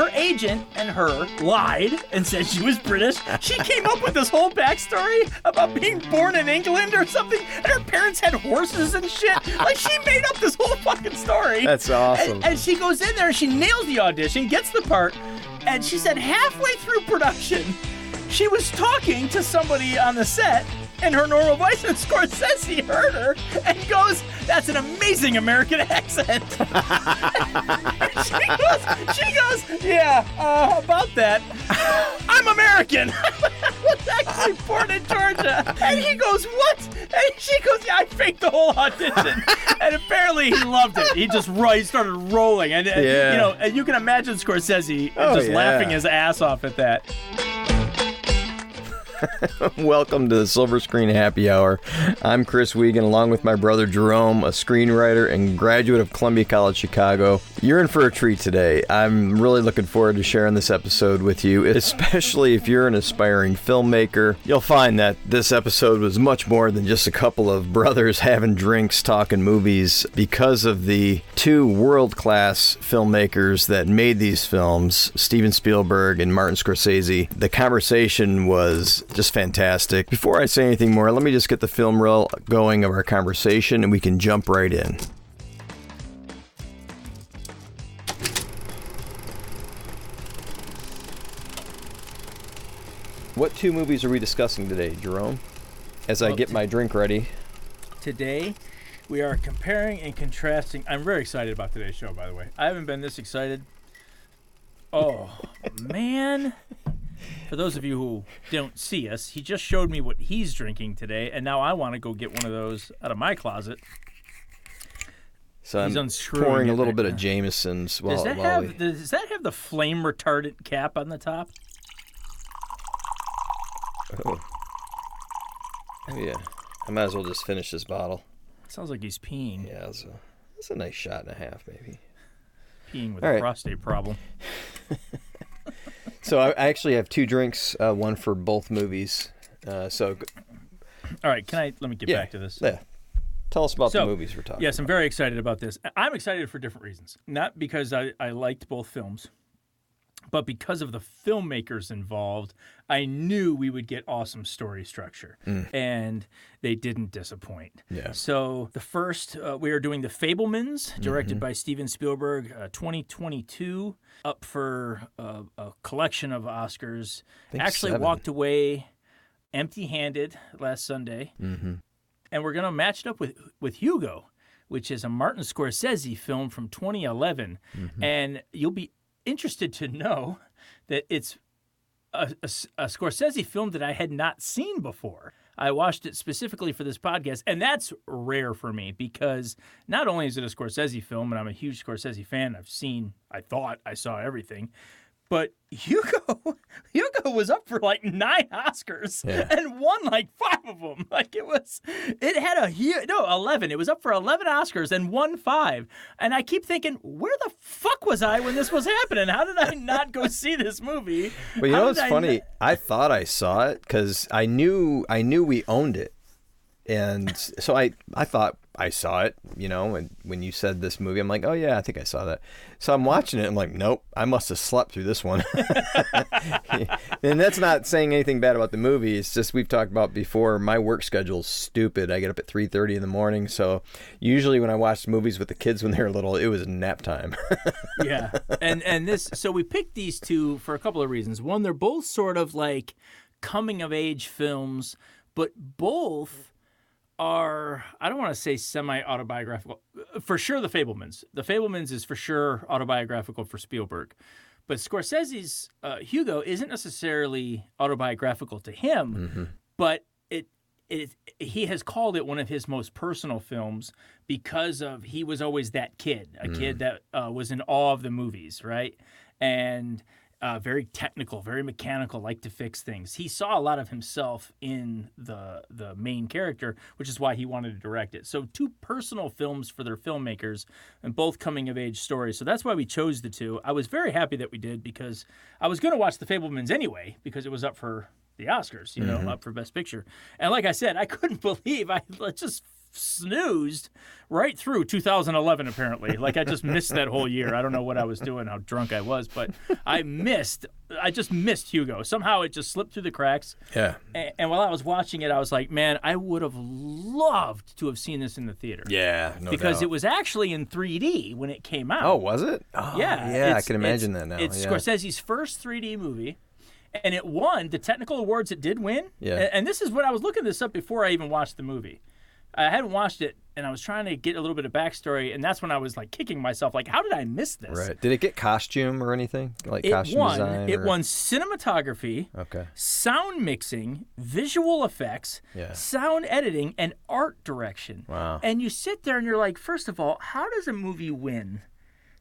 her agent and her lied and said she was British. She came up with this whole backstory about being born in England or something, and her parents had horses and shit. Like she made up this whole fucking story. That's awesome. And, and she goes in there and she nails the audition, gets the part, and she said halfway through production, she was talking to somebody on the set in her normal voice, and Scorsese heard her and goes, "That's an amazing American accent." she goes, she goes, "Yeah, uh, about that. I'm American. I was actually born in Georgia." And he goes, "What?" And she goes, "Yeah, I faked the whole audition." and apparently he loved it. He just he started rolling, and, and, Yeah. you know, and you can imagine Scorsese Oh, just yeah. laughing his ass off at that. Welcome to the Silver Screen Happy Hour. I'm Chris Wiegand, along with my brother Jerome, a screenwriter and graduate of Columbia College Chicago. You're in for a treat today. I'm really looking forward to sharing this episode with you, especially if you're an aspiring filmmaker. You'll find that this episode was much more than just a couple of brothers having drinks, talking movies, because of the two world class filmmakers that made these films, Steven Spielberg and Martin Scorsese. The conversation was just fantastic. Before I say anything more, let me just get the film reel going of our conversation and we can jump right in. What two movies are we discussing today, Jerome? As I Well, get my drink ready. Today, we are comparing and contrasting. I'm very excited about today's show, by the way. I haven't been this excited. Oh, man. For those of you who don't see us, he just showed me what he's drinking today, and now I want to go get one of those out of my closet. So He's I'm unscrewing pouring a little right bit of. Jameson's while, Does that while we- have does that have the flame retardant cap on the top? Oh. Oh, yeah. I might as well just finish this bottle. sounds like he's peeing. Yeah, that's a, that's a nice shot and a half, maybe. Peeing with All a right. prostate problem. So I, I actually have two drinks, uh, one for both movies. Uh, so All right, can I let me get yeah, back to this? yeah. Tell us about So, the movies we're talking. Yes, I'm very excited about this. I'm excited for different reasons. Not because I, I liked both films, but because of the filmmakers involved, I knew we would get awesome story structure. And they didn't disappoint. Mm. Yeah. So the first, uh, we are doing The Fabelmans, directed Mm-hmm. by Steven Spielberg, uh, 2022, up for uh, a collection of Oscars. Actually seven. walked away empty handed last Sunday Mm-hmm. and we're gonna match it up with with Hugo, which is a Martin Scorsese film from 2011, Mm-hmm. and you'll be interested to know that it's a Scorsese film that I had not seen before. I watched it specifically for this podcast, and that's rare for me because not only is it a Scorsese film, and I'm a huge Scorsese fan. I've seen, I thought I saw everything, but Hugo, Hugo was up for like nine Oscars Yeah. and won like five of them. Like it was, it had a huge no eleven. It was up for eleven Oscars and won five. And I keep thinking, where the fuck was I when this was happening? How did I not go see this movie? But you How know what's I funny? not- I thought I saw it because I knew I knew we owned it, and so I I thought I saw it. You know, and when you said this movie, I'm like, oh yeah, I think I saw that. So I'm watching it. I'm like, nope, I must have slept through this one. and that's not saying anything bad about the movie. It's just we've talked about before. My work schedule's stupid. I get up at 3:30 in the morning, so usually when I watch movies with the kids when they're little, it was nap time. yeah and and this so we picked these two for a couple of reasons one they're both sort of like coming of age films but both are i don't want to say semi autobiographical for sure the fabelmans. The fabelmans is for sure autobiographical for spielberg. But scorsese's uh, hugo isn't necessarily autobiographical to him but it it, he has called it one of his most personal films because of he was always that kid, a kid that uh, was in awe of the movies, right? And uh, very technical, very mechanical, like to fix things. He saw a lot of himself in the the main character, which is why he wanted to direct it. So two personal films for their filmmakers, and both coming of age stories. So that's why we chose the two. I was very happy that we did because I was going to watch The Fabelmans anyway because it was up for the Oscars, you know, up for Best Picture. And like I said, I couldn't believe I let's just snoozed right through 2011 apparently like i just missed that whole year i don't know what i was doing how drunk i was but i missed i just missed hugo somehow it just slipped through the cracks Yeah. and, and while i was watching it i was like man i would have loved to have seen this in the theater Yeah. No because doubt. it was actually in 3d when it came out Oh, was it? Oh, yeah, Yeah, I can imagine that now. It's yeah. Scorsese's first 3D movie, and it won the technical awards it did win. Yeah. And, and this is what I was looking this up before I even watched the movie. I hadn't watched it, and I was trying to get a little bit of backstory, and that's when I was like kicking myself, like, how did I miss this? Right. Did it get costume or anything? Like It costume won. design? It or- won cinematography, Okay. sound mixing, visual effects, Yeah. sound editing, and art direction. Wow. And you sit there and you're like, first of all, how does a movie win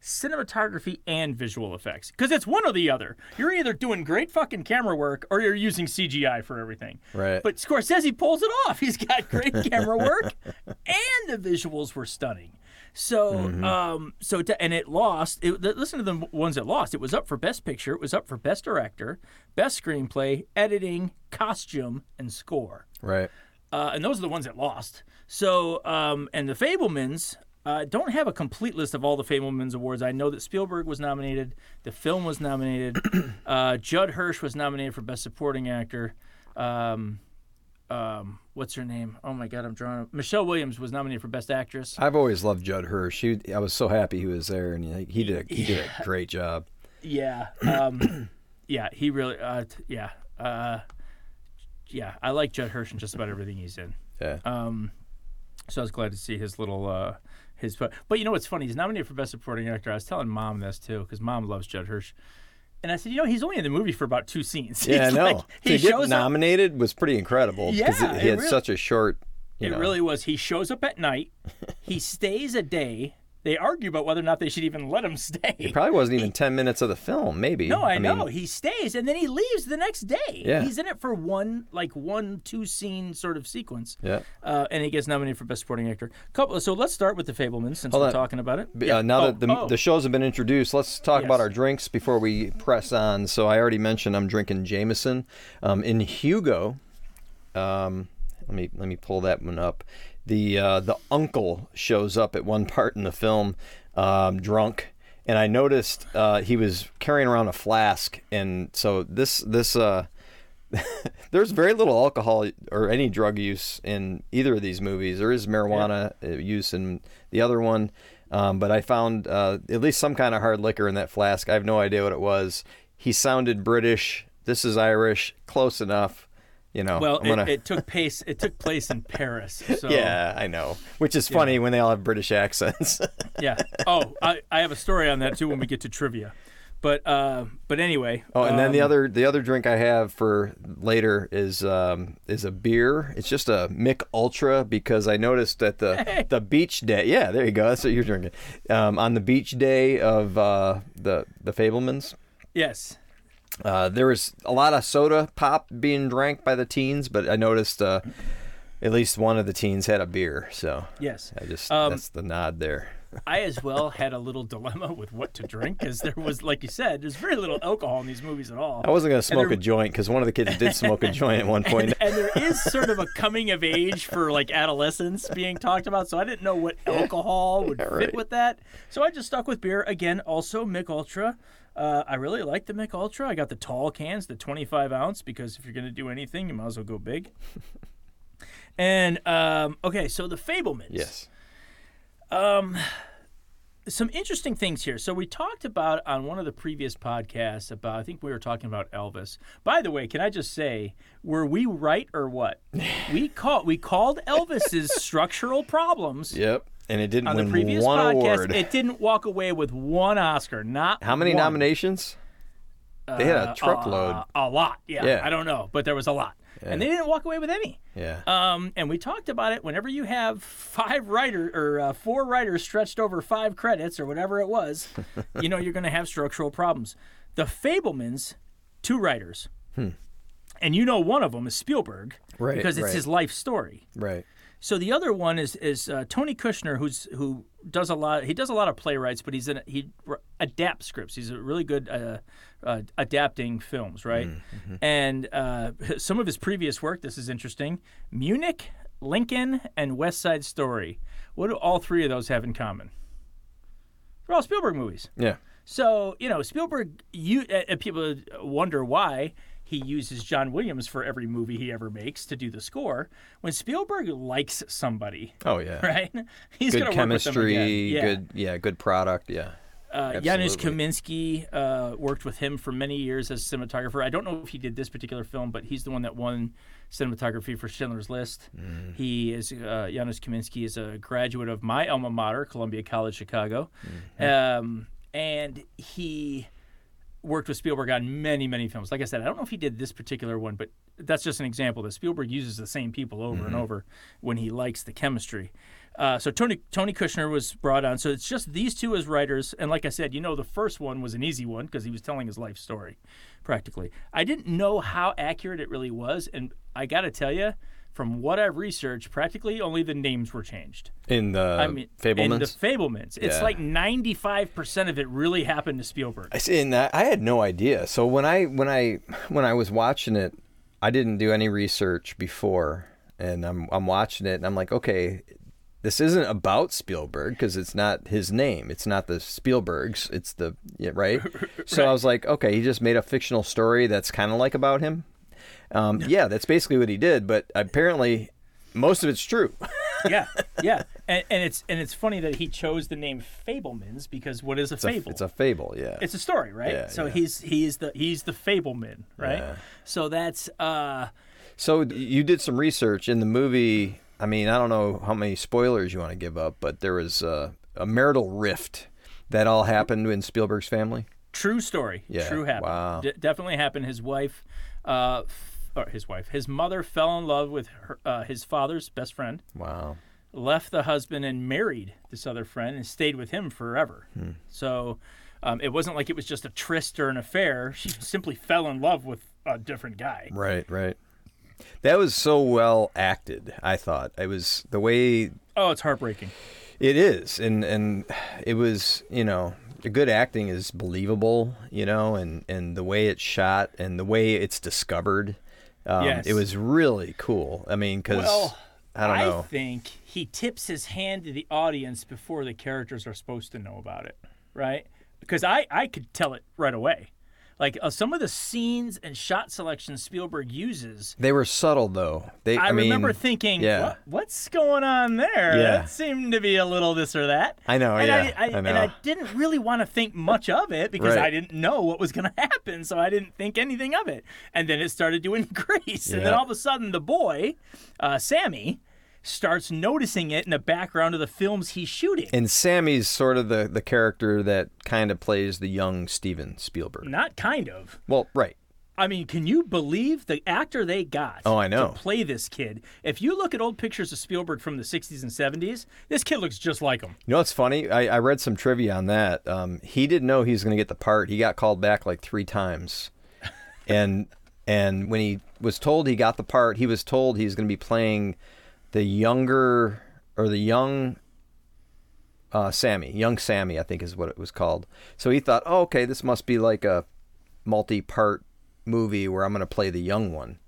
cinematography and visual effects? Because it's one or the other. You're either doing great fucking camera work or you're using CGI for everything. Right. But Scorsese he pulls it off. He's got great camera work, and the visuals were stunning. So, Mm-hmm. um, so to, and it lost. It, listen to the ones that lost. It was up for best picture. It was up for best director, best screenplay, editing, costume, and score. Right. Uh, and those are the ones that lost. So, um, and the Fabelmans uh, don't have a complete list of all the Fabelmans awards. I know that Spielberg was nominated, the film was nominated, uh, Judd Hirsch was nominated for Best Supporting Actor. Um, um, what's her name? Oh my God, I'm drawing. Michelle Williams was nominated for Best Actress. I've always loved Judd Hirsch. He, I was so happy he was there, and he, he did a, he did a great job. Yeah, um, yeah, he really. Uh, yeah, uh, yeah, I like Judd Hirsch in just about everything he's in. Yeah. Um, so I was glad to see his little uh, his. But, but you know what's funny? He's nominated for best supporting actor. I was telling mom this too because mom loves Judd Hirsch, and I said, you know, he's only in the movie for about two scenes. yeah, I He's know. like- to he get shows up. nominated was pretty incredible because Yeah, he had really- such a short. You It know, really was. He shows up at night. he stays a day. They argue about whether or not they should even let him stay. It probably wasn't even ten minutes of the film. Maybe. No, I, mean, know. He stays and then he leaves the next day. Yeah. He's in it for one, like one, two scene sort of sequence. Yeah. Uh, and he gets nominated for Best Supporting Actor. Couple. So let's start with the Fabelmans since Hold we're on. talking about it. Uh, now Oh, that the, oh. the shows have been introduced, let's talk about our drinks before we press on. So I already mentioned I'm drinking Jameson. Um, in Hugo, um, let me let me pull that one up. The uh, the uncle shows up at one part in the film, um, drunk, and I noticed uh, he was carrying around a flask, and so this this. Uh, there's very little alcohol or any drug use in either of these movies. There is marijuana uh use in the other one, um, but I found uh, at least some kind of hard liquor in that flask. I have no idea what it was. He sounded British. This is Irish. Close enough. You know. Well, gonna- it, it took place. It took place in Paris. So yeah, I know. Which is funny when they all have British accents. yeah. Oh, I, I have a story on that too when we get to trivia. But uh, but anyway. Oh, and then the um, other the other drink I have for later is um, is a beer. It's just a Mick Ultra because I noticed that the the beach day. Yeah, there you go. That's what you're drinking. Um, on the beach day of uh, the the Fabelmans, Yes. Uh, there was a lot of soda pop being drank by the teens, but I noticed uh, at least one of the teens had a beer. So Yes. I just Um, that's the nod there. I as well had a little dilemma with what to drink because there was, like you said, there's very little alcohol in these movies at all. I wasn't gonna smoke there- a joint because one of the kids did smoke a joint at one point. and there is sort of a coming of age for like adolescence being talked about. So I didn't know what alcohol would right. fit with that. So I just stuck with beer again. Also Mick Ultra. Uh, I really like the Mick Ultra. I got the tall cans, the 25 ounce, because if you're gonna do anything, you might as well go big. and um, okay, so the Fabelmans. yes. Some interesting things here. So we talked about on one of the previous podcasts about I think we were talking about Elvis. By the way, can I just say, were we right or what? We called we called Elvis's structural problems Yep. And it didn't on the previous podcast. award. It didn't walk away with one Oscar. Not How many one. nominations? They had a Uh, truckload. uh, a lot. Yeah, Yeah. I don't know, but there was a lot, and they didn't walk away with any. yeah. Um, and we talked about it. Whenever you have five writer or uh, four writers stretched over five credits or whatever it was, you know you're going to have structural problems. The Fabelmans, two writers, and you know one of them is Spielberg, Hmm. Right, Because it's right. his life story. right. So the other one is is uh, Tony Kushner, who's who does a lot. He does a lot of playwrights, but he's in he adapts scripts. He's a really good uh, uh, adapting films, right? And uh, some of his previous work. This is interesting. Munich, Lincoln, and West Side Story. What do all three of those have in common? They're all Spielberg movies. Yeah. So you know, Spielberg. You uh, people wonder why he uses John Williams for every movie he ever makes to do the score. When Spielberg likes somebody, Oh yeah. right? He's Good gonna work with them chemistry. again. Yeah. Good. Yeah. Good product. Yeah. Uh, Janusz. Kaminski uh, worked with him for many years as cinematographer. I don't know if he did this particular film, but he's the one that won cinematography for Schindler's List. Mm. He is uh, Janusz Kaminski is a graduate of my alma mater, Columbia College Chicago, Mm-hmm. um, and he worked with Spielberg on many, many films. Like I said, I don't know if he did this particular one, but that's just an example that Spielberg uses the same people over and over when he likes the chemistry. Uh, so Tony Tony Kushner was brought on. So it's just these two as writers, and like I said, you know, the first one was an easy one because he was telling his life story, practically. I didn't know how accurate it really was, and I got to tell you, from what I've researched, practically only the names were changed. In the I mean, Fabelmans. in the Fabelmans, it's Yeah. like ninety five percent of it really happened to Spielberg. I see, and I I had no idea. So when I when I when I was watching it, I didn't do any research before, and I'm I'm watching it, and I'm like, okay, this isn't about Spielberg because it's not his name. It's not the Spielbergs. It's the yeah, right. So I was like, okay, he just made a fictional story that's kind of like about him. Um, yeah, that's basically what he did. But apparently, most of it's true. yeah, yeah, and, and it's and it's funny that he chose the name Fabelmans because what is a It's a, fable? it's a fable. Yeah. It's a story, right? Yeah, so yeah. he's he's the he's the Fabelman, right? Yeah. So that's uh So you did some research in the movie. I mean, I don't know how many spoilers you want to give up, but there was uh, a marital rift that all happened in Spielberg's family. true story. Yeah, True happened. wow. D- definitely happened. His wife, uh, or his wife, his mother fell in love with her, uh, his father's best friend. Wow. left the husband and married this other friend and stayed with him forever. Hmm. So um, it wasn't like it was just a tryst or an affair. She simply fell in love with a different guy. Right, right. That was so well acted. I thought it was the way Oh, it's heartbreaking. it is, and and it was you know the good acting is believable, you know, and and the way it's shot and the way it's discovered. Um, Yes. It was really cool. I mean, because Well, I don't know. I think he tips his hand to the audience before the characters are supposed to know about it, right? Because I, I could tell it right away. Like uh, some of the scenes and shot selections Spielberg uses, They were subtle though. They, I, I, mean, remember thinking, yeah. what, what's going on there? Yeah. That seemed to be a little this or that. I know, and yeah, I, I, I And. I didn't really want to think much of it because Right. I didn't know what was going to happen, so I didn't think anything of it. And then it started to increase, and then all of a sudden, the boy, uh, Sammy, starts noticing it in the background of the films he's shooting. And Sammy's sort of the, the character that kind of plays the young Steven Spielberg. Not kind of. Well, right. I mean, can you believe the actor they got Oh, I know. to play this kid? If you look at old pictures of Spielberg from the 60s and 70s, this kid looks just like him. You know what's funny? I, I read some trivia on that. Um, he didn't know he was going to get the part. He got called back like three times, and and when he was told he got the part, he was told he was going to be playing the younger or the young uh, Sammy, young Sammy, I think is what it was called. So he thought, oh, okay, this must be like a multi-part movie where I'm going to play the young one.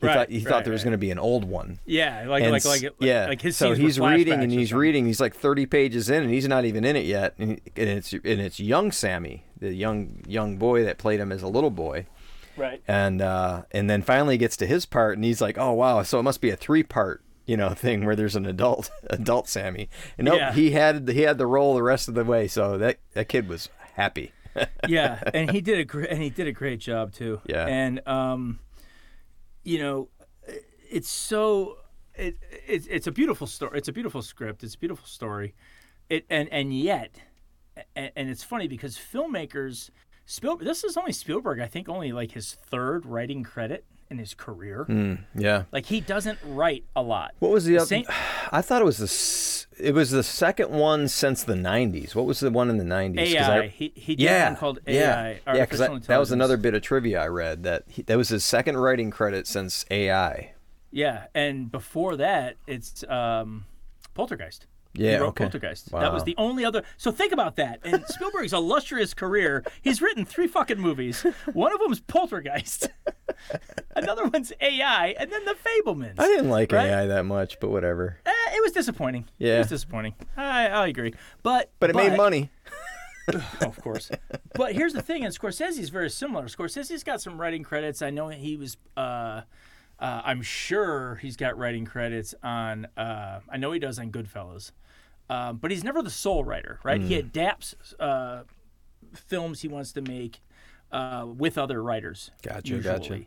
He Right, thought he right, thought there was right. going to be an old one. Yeah, like And like like, like yeah. like his so he's reading and he's reading. He's like 30 pages in, and he's not even in it yet. And, he, and it's and it's young Sammy, the young young boy that played him as a little boy. Right. And uh, and then finally gets to his part, and he's like, oh wow, so it must be a three part. You know, thing where there's an adult, adult Sammy, and nope, Yeah. he had he had the role the rest of the way. So that that kid was happy. yeah, and he did a great and he did a great job too. Yeah. and um, you know, it's so it, it's it's a beautiful story. It's a beautiful script. It's a beautiful story. It and and yet, and, and it's funny because filmmakers Spielberg. This is only Spielberg. I think only like his third writing credit in his career. Yeah. Like he doesn't write a lot. What was the other? same- I thought it was the it was the second one since the '90s. What was the one in the '90s? AI. I- he he did yeah, one called AI. yeah, yeah. Because that was another bit of trivia I read that he, that was his second writing credit since AI. Yeah, and before that, it's um, Poltergeist. Yeah, he wrote okay. Poltergeist. That was the only other. So think about that. And Spielberg's illustrious career, he's written three fucking movies. One of them's Poltergeist. Another one's AI, and then the Fabelmans. I didn't like Right? AI that much, but whatever. Eh, it was disappointing. Yeah, it was disappointing. I, I agree, but But it made money. Of course. But here's the thing, and Scorsese's very similar. Scorsese's got some writing credits. I know he was. Uh, uh, I'm sure he's got writing credits on. Uh, I know he does on Goodfellas, um, but he's never the sole writer, right? Hmm. He adapts uh, films he wants to make uh, with other writers. Gotcha, usually. gotcha.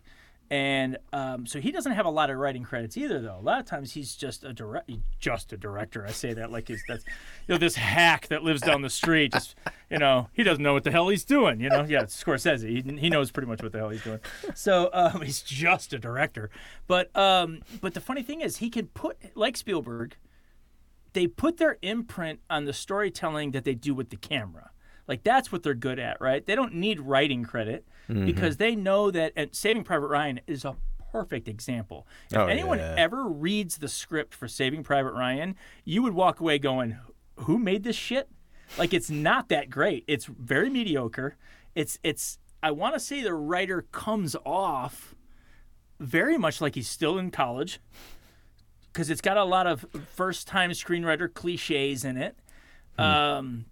And um, so he doesn't have a lot of writing credits either, though. A lot of times he's just a direct, just a director. I say that like he's that's, you know, this hack that lives down the street. Just, you know, he doesn't know what the hell he's doing. You know, yeah, Scorsese. He, he knows pretty much what the hell he's doing. So um, he's just a director. But um, but the funny thing is, he can put like Spielberg. They put their imprint on the storytelling that they do with the camera. Like that's what they're good at, right? They don't need writing credit Mm-hmm. because they know that. And Saving Private Ryan is a perfect example. If Oh, anyone yeah. ever reads the script for Saving Private Ryan, you would walk away going, "Who made this shit?" Like it's not that great. It's very mediocre. It's it's. I want to say the writer comes off very much like he's still in college because it's got a lot of first time screenwriter cliches in it. Um,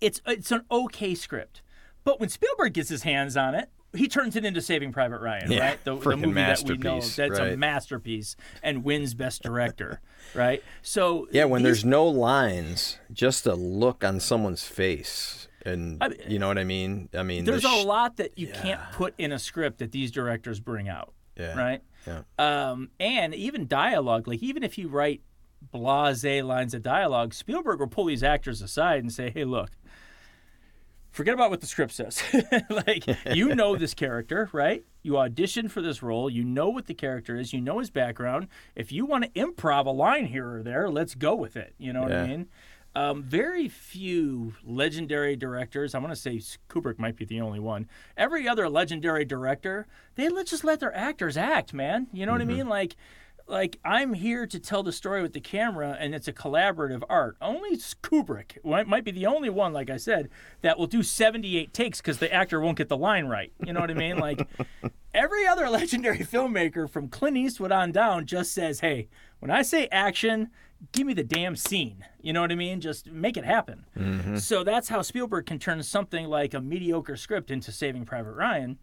it's it's an okay script, but when Spielberg gets his hands on it, he turns it into Saving Private Ryan, Yeah, right? The, the movie that we know that's a masterpiece and wins Best Director, right? So Yeah, when there's no lines, just a look on someone's face, and I mean, you know what I mean. I mean, the there's a lot that you can't put in a script that these directors bring out, Yeah. right? Yeah. Um, and even dialogue, like even if you write blase lines of dialogue, Spielberg will pull these actors aside and say, "Hey, look, forget about what the script says. like you know this character, right? You auditioned for this role. You know what the character is. You know his background. If you want to improv a line here or there, let's go with it. You know what I mean? Um, very few legendary directors. I want to say Kubrick might be the only one. Every other legendary director, they let just let their actors act, man. You know what I mean? Like, like I'm here to tell the story with the camera, and it's a collaborative art. Only Kubrick might, might be the only one, like I said, that will do 78 takes because the actor won't get the line right. You know what I mean? Like every other legendary filmmaker from Clint Eastwood on down just says, "Hey, when I say action." Give me the damn scene. You know what I mean? Just make it happen. So that's how Spielberg can turn something like a mediocre script into Saving Private Ryan.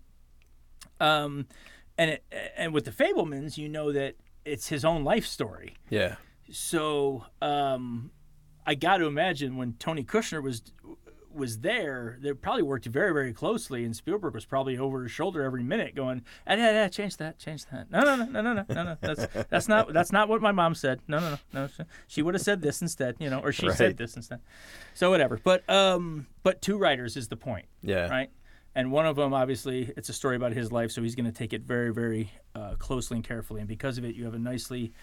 Um, and it, and with the Fabelmans, you know that it's his own life story. yeah, So um, I got to imagine when Tony Kushner was was there, they probably worked very very closely, and Spielberg was probably over his shoulder every minute, going, "Ah, yeah, yeah, change that, change that. No, no, no, no, no, no, no, no. That's that's not that's not what my mom said. No, no, no, no. She would have said this instead, you know, or she Right. said this instead. So whatever. But um, but two writers is the point yeah, right? And one of them, obviously, it's a story about his life, so he's going to take it very, very uh, closely and carefully. And because of it, you have a nicely,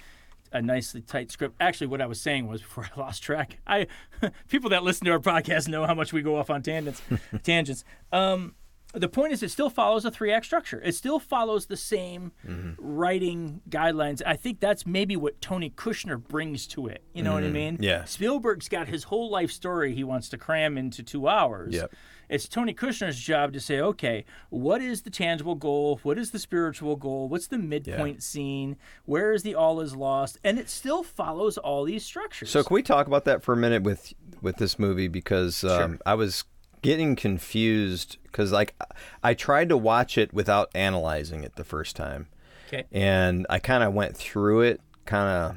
a nicely tight script. Actually, what I was saying was before I lost track. I people that listen to our podcast know how much we go off on tangents. tangents. Um, the point is, it still follows a three act structure. It still follows the same writing guidelines. I think that's maybe what Tony Kushner brings to it. You know what I mean? yeah. Spielberg's got his whole life story he wants to cram into two hours. Yep. It's Tony Kushner's job to say, okay, what is the tangible goal? What is the spiritual goal? What's the midpoint scene? Where is the all is lost? And it still follows all these structures. So can we talk about that for a minute with with this movie because um, I was getting confused because like I tried to watch it without analyzing it the first time, okay. and I kind of went through it kind of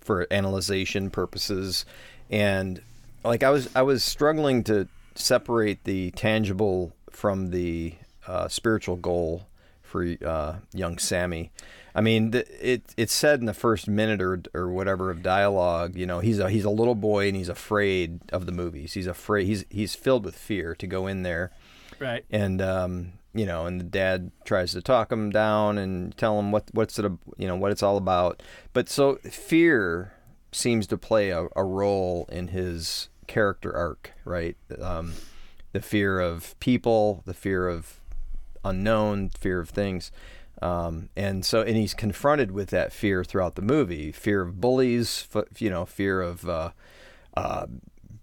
for analyzation purposes, and like I was I was struggling to separate the tangible from the uh, spiritual goal for uh, young Sammy. I mean, the, it it's said in the first minute or or whatever of dialogue. You know, he's a he's a little boy and he's afraid of the movies. He's afraid. He's he's filled with fear to go in there Right. and um, you know, and the dad tries to talk him down and tell him what what's it, you know, what it's all about. But so fear seems to play a, a role in his character arc, right? Um, the fear of people, the fear of unknown, fear of things. Um, and so, and he's confronted with that fear throughout the movie: fear of bullies, f- you know, fear of uh, uh,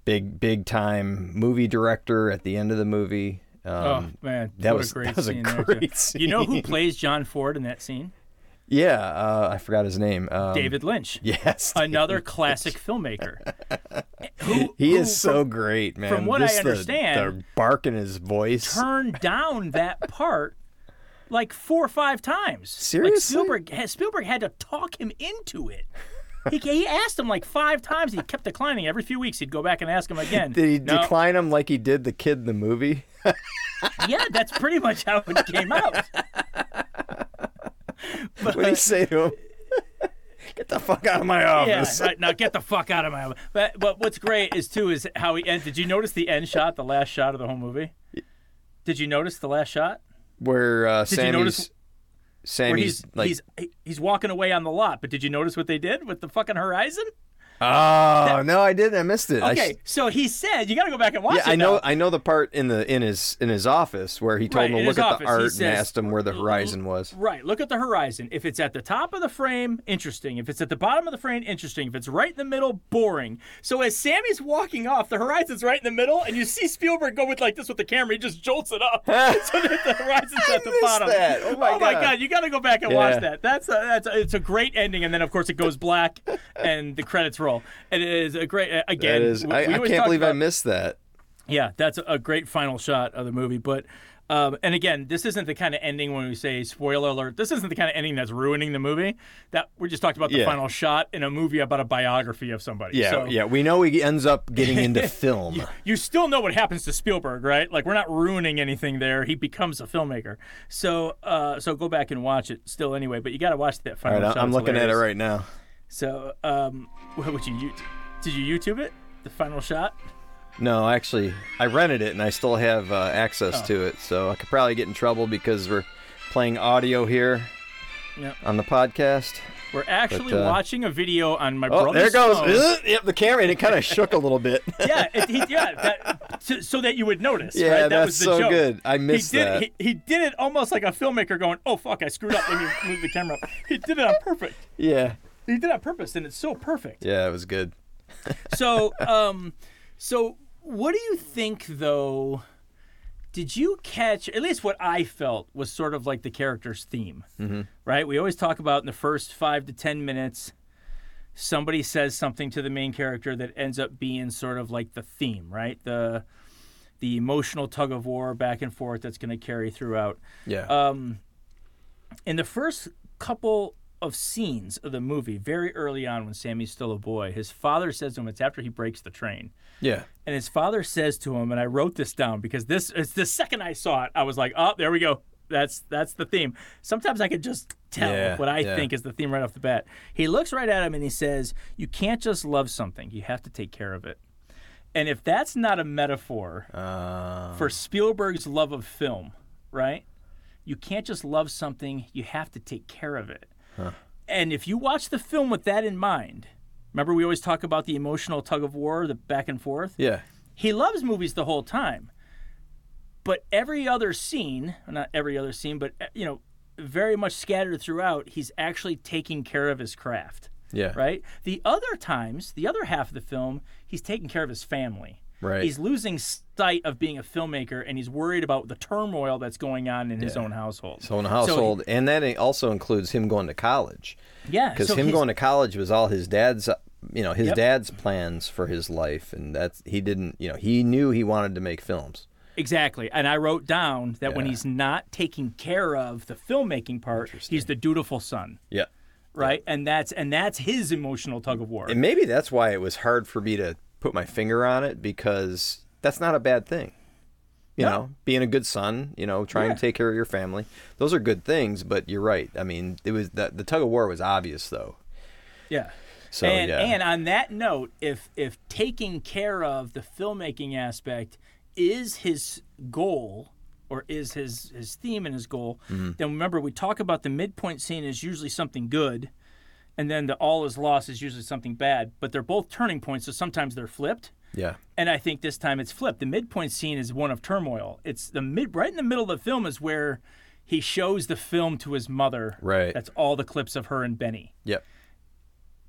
big, big time movie director at the end of the movie. Um, oh man, that was- a great that was a scene there, great too. You know who plays John Ford in that scene? yeah, uh, I forgot his name. Um, David Lynch. Yes, Another classic filmmaker. Who, he who is so from- great, man. from what I Just the- understand, the, bark in his voice. turned down that part like four or five times. Like Seriously? Spielberg, Spielberg had to talk him into it. He, he asked him like five times. He kept declining. Every few weeks, he'd go back and ask him again. Did he No. decline him like he did the kid in the movie? Yeah, that's pretty much how it came out. What did he say to him? Get the fuck out of my office. Yeah, right, now get the fuck out of my. Office. But but what's great is too is how he ends. Did you notice the end shot, the last shot of the whole movie? Did you notice the last shot Where uh, Sammy's, notice- Sammy's where he's like, he's he's walking away on the lot? But did you notice what they did with the fucking horizon? Oh no, I didn't. I missed it. Okay, sh- so he said you got to go back and watch yeah, it. I know. now. I know the part in the in his in his office where he told Right, him to look at office, the he art and asked him where the horizon was. Right, look at the horizon. If it's at the top of the frame, interesting. If it's at the bottom of the frame, interesting. If it's right in the middle, boring. So as Sammy's walking off, the horizon's right in the middle, and you see Spielberg go with like this with the camera. He just jolts it up so that the horizon's at the bottom. that. Oh my oh God. You got to go back and Yeah. watch that. That's a, that's a, it's a great ending, and then of course it goes black, and the credits roll. And it is a great uh, again. Is, we- I, we I can't believe I missed that. yeah, that's a great final shot of the movie. But um, and again, this isn't the kind of ending when we say spoiler alert. This isn't the kind of ending that's ruining the movie. That we're just talked about the Yeah. final shot in a movie about a biography of somebody. Yeah, so yeah. We know he ends up getting into film. You still know what happens to Spielberg, right? Like we're not ruining anything there. He becomes a filmmaker. So, uh, so go back and watch it still anyway. But you got to watch that final right, shot. I'm It's looking at it right now. So, um, what would you? Did you YouTube it? The final shot. No, actually, I rented it and I still have uh, access Oh. to it, so I could probably get in trouble because we're playing audio here Yeah. on the podcast. We're actually But, uh, watching a video on my Oh, brother's there it goes. phone. Yep, the camera, and it kind of shook a little bit. yeah, it, he, yeah, that, so, so that you would notice. Yeah, right? That that's was the so joke. good. I missed he did, that. He, he did it almost like a filmmaker going, "Oh fuck, I screwed up. Let me move the camera." up." He did it on perfect. yeah, He did it on purpose, and it's so perfect. yeah, it was good. So, um, so what do you think though? Did you catch at least what I felt was sort of like the character's theme, mm-hmm. right? We always talk about in the first five to ten minutes, somebody says something to the main character that ends up being sort of like the theme, right? The the emotional tug of war back and forth that's going to carry throughout. Yeah, Um, in the first couple of scenes of the movie, very early on when Sammy's still a boy, his father says to him, it's after he breaks the train. yeah, And his father says to him, and I wrote this down because this it's the second I saw it, I was like, oh, there we go. That's that's the theme. Sometimes I could just tell Yeah, what I yeah. think is the theme right off the bat. He looks right at him and he says, You can't just love something, you have to take care of it. And if that's not a metaphor uh, for Spielberg's love of film, right? You can't just love something, you have to take care of it. And if you watch the film with that in mind, remember we always talk about the emotional tug of war, the back and forth? yeah, He loves movies the whole time. But every other scene, not every other scene, but you know, very much scattered throughout, he's actually taking care of his craft, yeah, right? The other times, the other half of the film, he's taking care of his family. Right. He's losing sight of being a filmmaker and he's worried about the turmoil that's going on in his own household. So in a household, and that also includes him going to college. yeah, because so him going to college was all his dad's you know his Yep. dad's plans for his life and that's he didn't you know he knew he wanted to make films Exactly. And I wrote down that when he's not taking care of the filmmaking part, he's the dutiful son. yeah right? And that's and that's his emotional tug of war. and maybe that's why it was hard for me to put my finger on it because that's not a bad thing you No. know being a good son you know trying Yeah. to take care of your family those are good things but you're right i mean it was the, the tug of war was obvious though yeah. so and yeah and on that note, if if taking care of the filmmaking aspect is his goal or is his his theme and his goal, Mm-hmm. then remember we talk about the midpoint scene is usually something good, and then the all is lost is usually something bad. But they're both turning points, so sometimes they're flipped. yeah And I think this time it's flipped. The midpoint scene is one of turmoil. It's the mid right in the middle of the film is where he shows the film to his mother. Right. That's all the clips of her and Benny. yep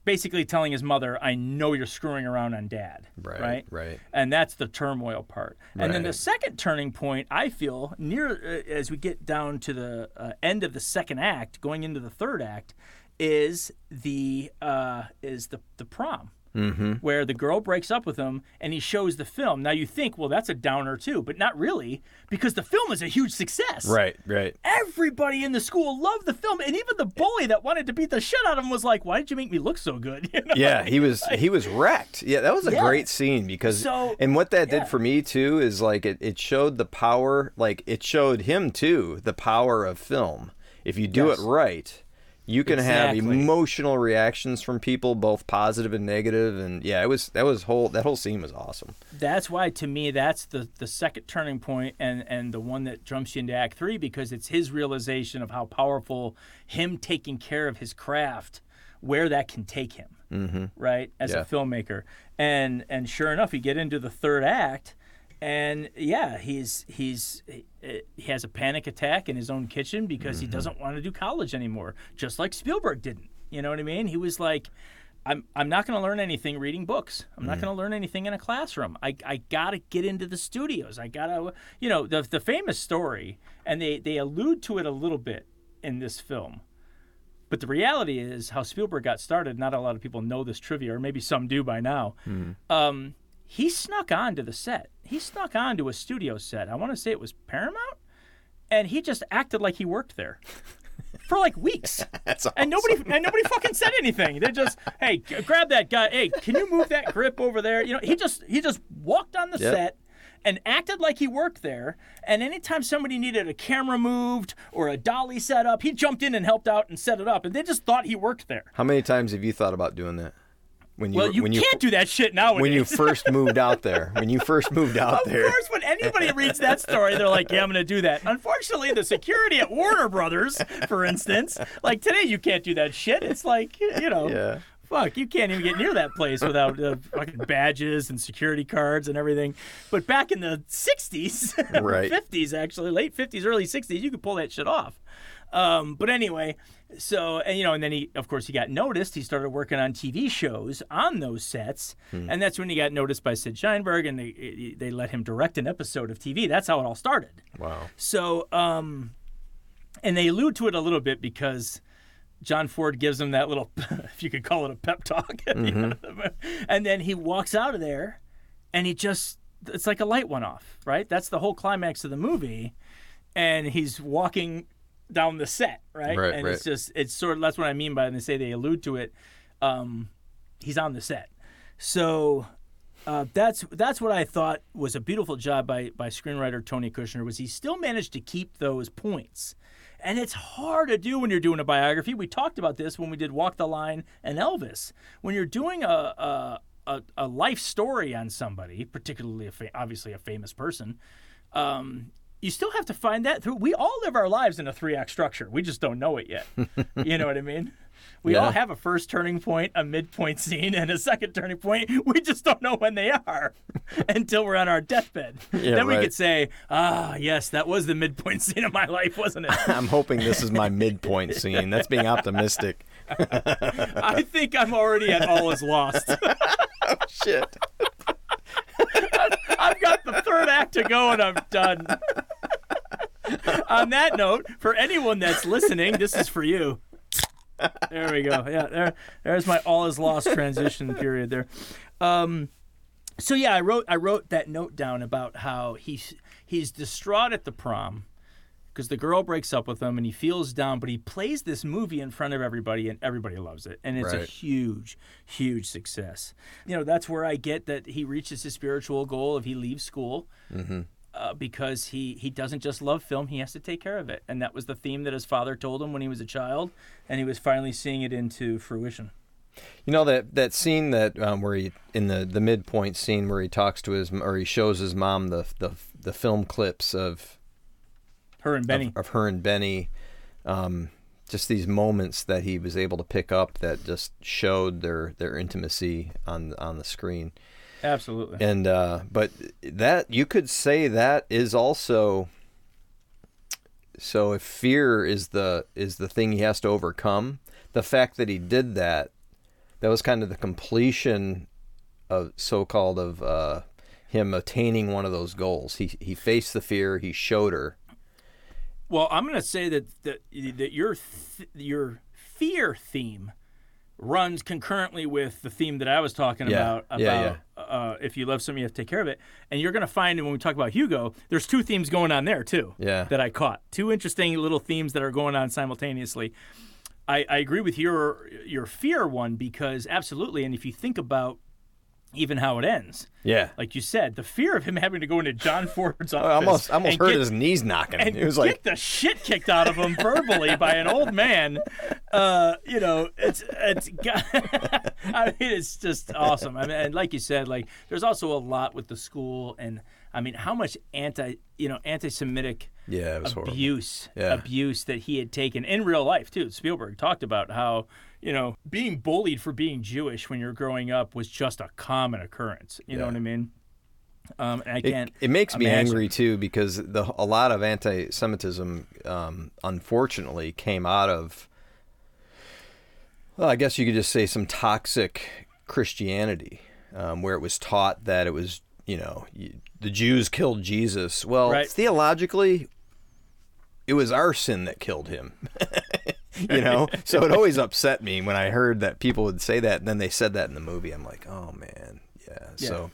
basically telling his mother, "I know you're screwing around on Dad." Right, Right. right. And that's the turmoil part. And then the second turning point, I feel, near uh, as we get down to the uh, end of the second act, going into the third act, is the uh, is the the prom. Mm-hmm. Where the girl breaks up with him and he shows the film. Now you think, well, that's a downer too, but not really, because the film is a huge success. Right, right. Everybody in the school loved the film, and even the bully that wanted to beat the shit out of him was like, "Why did you make me look so good?" You know? Yeah, he was he was wrecked. Yeah, that was a Yeah. great scene because So- and what that yeah. did for me too is like it, it showed the power like it showed him too the power of film. If you do Yes. it right, you can have emotional reactions from people both positive and negative and yeah, it was that was whole that whole scene was awesome. that's why to me that's the the second turning point and and the one that jumps you into act three because it's his realization of how powerful him taking care of his craft where that can take him mm-hmm. right as Yeah. a filmmaker and and sure enough you get into the third act and yeah he's he's he, he has a panic attack in his own kitchen because he mm-hmm. doesn't want to do college anymore just like spielberg didn't you know what i mean he was like I'm, I'm not going to learn anything reading books. I'm not mm. going to learn anything in a classroom. I, I got to get into the studios. I got to, you know, the, the famous story, and they, they allude to it a little bit in this film. But the reality is how Spielberg got started. Not a lot of people know this trivia, or maybe some do by now. Mm. Um, he snuck onto the set. He snuck onto a studio set. I want to say it was Paramount, and he just acted like he worked there for like weeks. That's awesome. And nobody and nobody fucking said anything. They just, hey, g- grab that guy. Hey, can you move that grip over there? You know, he just he just walked on the Yep. set and acted like he worked there. And anytime somebody needed a camera moved or a dolly set up, he jumped in and helped out and set it up. And they just thought he worked there. How many times have you thought about doing that? When you Well, you when can't do that shit nowadays. when you first moved out there. When you first moved out Of there. Of course, when anybody reads that story, they're like, "Yeah, I'm going to do that." Unfortunately, the security at Warner Brothers, for instance, like today, you can't do that shit. It's like, you you know, Yeah. fuck, you can't even get near that place without uh, fucking badges and security cards and everything. But back in the '60s, Right. '50s, actually, late '50s, early '60s, you could pull that shit off. Um, but anyway, so and you know, and then he, of course, he got noticed. He started working on TV shows on those sets, hmm. and that's when he got noticed by Sid Sheinberg, and they eh, eh, they let him direct an episode of TV. That's how it all started. Wow. So, um, and they allude to it a little bit because John Ford gives him that little, if you could call it a pep talk, at the end of the- and then he walks out of there, and he just, it's like a light went off, right? That's the whole climax of the movie, and he's walking down the set, right? Right, and right. it's just, it's sort of, that's what I mean by when they say they allude to it. Um, he's on the set, so uh, that's that's what I thought was a beautiful job by by screenwriter Tony Kushner was he still managed to keep those points. And it's hard to do when you're doing a biography. We talked about this when we did Walk the Line and Elvis. When you're doing a a, a, a life story on somebody, particularly a fa- obviously a famous person, um, you still have to find that through. We all live our lives in a three act structure. We just don't know it yet. you know what I mean? We Yeah. all have a first turning point, a midpoint scene, and a second turning point. We just don't know when they are until we're on our deathbed. Yeah, then we right. could say, ah, yes, that was the midpoint scene of my life, wasn't it? I'm hoping this is my midpoint scene. That's being optimistic. I think I'm already at all is lost. oh, Shit. I've got the third act to go and I'm done. On that note, for anyone that's listening, this is for you. There we go. Yeah, there, there's my all is lost transition period there. Um, so yeah, I wrote I wrote that note down about how he's he's distraught at the prom because the girl breaks up with him and he feels down, but he plays this movie in front of everybody and everybody loves it. And it's a huge, huge success. You know, that's where I get that he reaches his spiritual goal if he leaves school. Uh, because he, he doesn't just love film, he has to take care of it. And that was the theme that his father told him when he was a child, and he was finally seeing it into fruition. You know that that scene that um, where he in the the midpoint scene where he talks to his or he shows his mom the the the film clips of Her and Benny. of, of her and Benny, um, just these moments that he was able to pick up that just showed their their intimacy on on the screen. Absolutely. And uh, but that you could say that is also so if fear is the is the thing he has to overcome, the fact that he did that that was kind of the completion of so-called of uh, him attaining one of those goals. He he faced the fear. He showed her. Well, I'm going to say that that that your th- your fear theme runs concurrently with the theme that I was talking Yeah. about about Yeah, Uh, if you love something, you have to take care of it. And you're going to find when we talk about Hugo, there's two themes going on there too. Yeah. That I caught two interesting little themes that are going on simultaneously. I, I agree with your your fear one because absolutely, and if you think about even how it ends, Yeah. like you said, the fear of him having to go into John Ford's office, I almost I almost heard get- his knees knocking. and It was get like the shit kicked out of him verbally by an old man. Uh, you know, it's it's. I mean, it's just awesome. I mean, and like you said, like there's also a lot with the school, and I mean, how much anti, you know, anti-Semitic yeah, it was horrible. abuse, Yeah. abuse that he had taken in real life too. Spielberg talked about how you know being bullied for being Jewish when you're growing up was just a common occurrence. You know what I mean? Um, and I It, can't. it makes me angry too because the a lot of anti-Semitism, um, unfortunately, came out of. Well, I guess you could just say some toxic Christianity, um, where it was taught that it was, you know, you, the Jews killed Jesus. Well, Right. theologically, it was our sin that killed him. you know, so it always upset me when I heard that people would say that, and then they said that in the movie. I'm like, oh man, yeah. So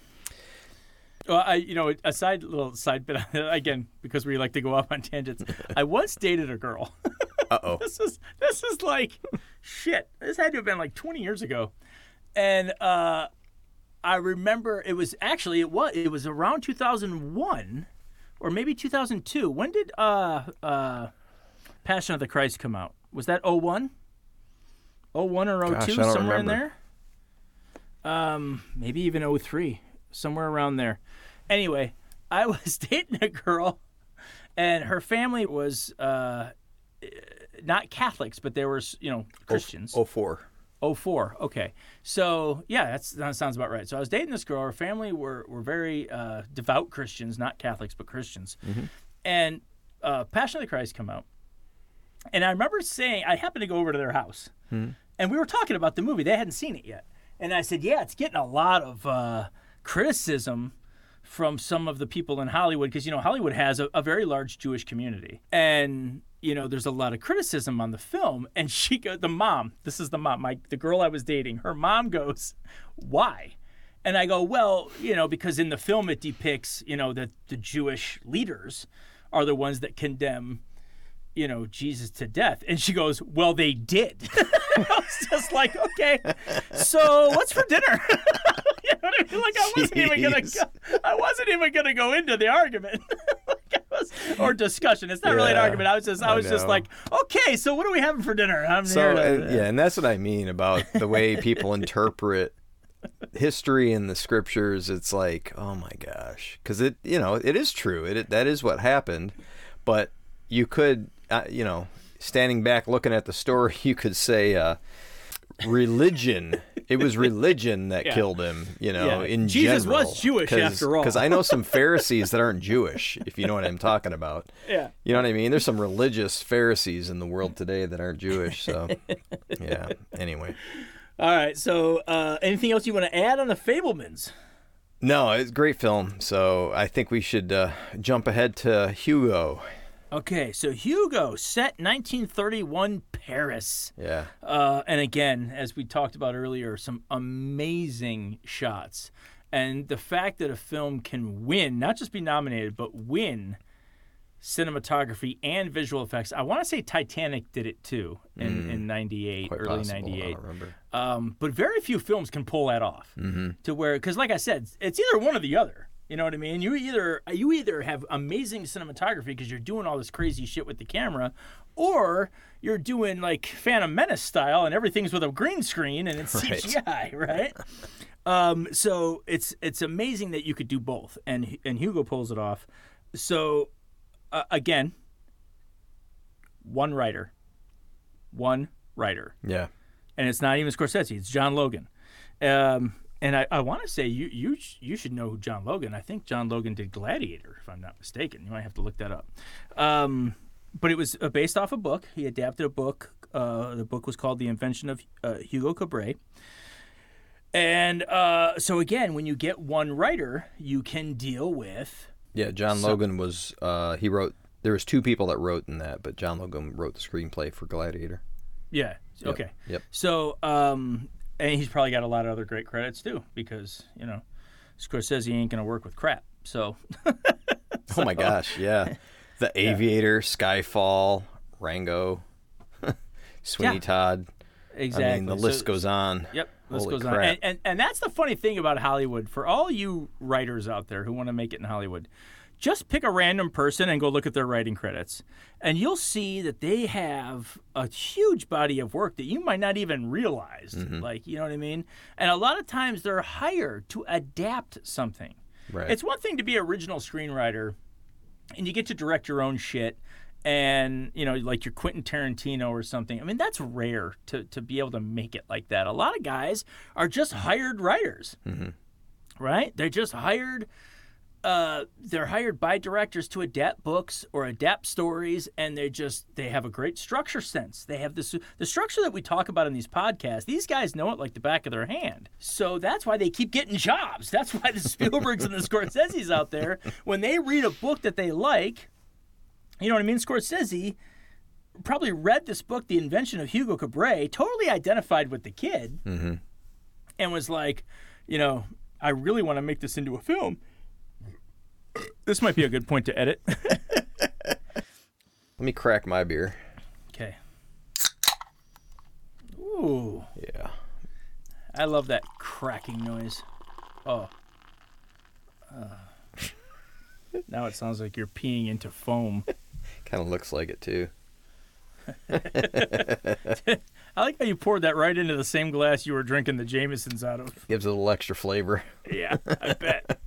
Well, I, you know, a side little side bit again because we like to go off on tangents. I once dated a girl. uh oh, this is this is like shit. This had to have been like 20 years ago, and uh, I remember it was actually it was it was around 2001 or maybe 2002. When did uh uh Passion of the Christ come out? Was that 01? 01 or 02 Gosh, somewhere in there? Um, maybe even 03, somewhere around there. Anyway, I was dating a girl, and her family was uh, not Catholics, but they were, you know, Christians. oh four. Oh four. Okay. So yeah, that's, that sounds about right. So I was dating this girl. Her family were were very uh, devout Christians, not Catholics, but Christians. And uh, Passion of the Christ come out, and I remember saying I happened to go over to their house, and we were talking about the movie. They hadn't seen it yet, and I said, "Yeah, it's getting a lot of uh, criticism." From some of the people in Hollywood, because you know Hollywood has a, a very large Jewish community, and you know there's a lot of criticism on the film. And she go, the mom, this is the mom, my the girl I was dating, her mom goes, "Why?" And I go, well, you know, because in the film it depicts, you know, that the Jewish leaders are the ones that condemn, you know, Jesus to death. And she goes, well, they did. I was just like, okay, so what's for dinner? you know I mean? Like I wasn't even gonna, go, I wasn't even gonna go into the argument. Like, was- or discussion. It's not really an argument. I was just, I I was just like, okay, so what are we having for dinner? I'm So to, and, yeah, and that's what I mean about the way people interpret history and the scriptures. It's like, oh my gosh, because it, you know, it is true. It, that is what happened, but you could, uh, you know, standing back looking at the story, you could say, uh, religion. It was religion that Yeah. killed him. You know, Yeah. in Jesus general. was Jewish after all. Because I know some Pharisees that aren't Jewish. If you know what I'm talking about. yeah. You know what I mean? There's some religious Pharisees in the world today that aren't Jewish. So, yeah. Anyway, All right. So, uh, anything else you want to add on the Fabelmans? no, it's a great film. So I think we should uh, jump ahead to Hugo. Okay, so Hugo, set 1931 Paris. Yeah. Uh, and again, as we talked about earlier, some amazing shots. And the fact that a film can win, not just be nominated, but win cinematography and visual effects. I want to say Titanic did it too in, in 98, Mm. Quite early possible. I 98. don't remember. Um, but very few films can pull that off Mm-hmm. to where, because like I said, it's either one or the other. You know what I mean? You either you either have amazing cinematography because you're doing all this crazy shit with the camera, or you're doing like Phantom Menace style and everything's with a green screen and it's Right. CGI, right? um, so it's it's amazing that you could do both, and and Hugo pulls it off. So uh, again, one writer, one writer Yeah. and it's not even Scorsese. It's John Logan. Um, and I, I want to say you you sh- you should know who John Logan. I think John Logan did Gladiator, if I'm not mistaken. You might have to look that up. Um, but it was uh, based off a book. He adapted a book. Uh, the book was called The Invention of uh, Hugo Cabret. And uh, so again, when you get one writer, you can deal with Yeah, John Logan was. Uh, he wrote. There was two people that wrote in that, but John Logan wrote the screenplay for Gladiator. yeah. Okay. Yep. So um, and he's probably got a lot of other great credits too, because you know, Scorsese ain't gonna work with crap. So Oh my gosh, yeah. The Aviator, Skyfall, Rango, Sweeney Yeah. Todd. exactly. I mean, the list So- goes on. Yep, list Holy goes on. crap. And, and and that's the funny thing about Hollywood. For all you writers out there who want to make it in Hollywood, just pick a random person and go look at their writing credits, and you'll see that they have a huge body of work that you might not even realize. Mm-hmm. Like, you know what I mean? And a lot of times they're hired to adapt something. Right. It's one thing to be original screenwriter and you get to direct your own shit and you know like your quentin tarantino or something i mean that's rare to, to be able to make it like that a lot of guys are just hired writers right they're just hired uh, they're hired by directors to adapt books or adapt stories and they just they have a great structure sense. They have this the structure that we talk about in these podcasts these guys know it like the back of their hand. So that's why they keep getting jobs. That's why the spielbergs and the scorseses out there when they read a book that they like you know what i mean? Scorsese probably read this book the invention of hugo cabret totally identified with the kid and was like you know i really want to make this into a film this might be a good point to edit. Let me crack my beer. okay. Ooh, Yeah. I love that cracking noise. Oh. Uh. now it sounds like you're peeing into foam. Kind of looks like it too. I like how you poured that right into the same glass you were drinking the Jamesons out of. Gives it a little extra flavor. Yeah, I bet.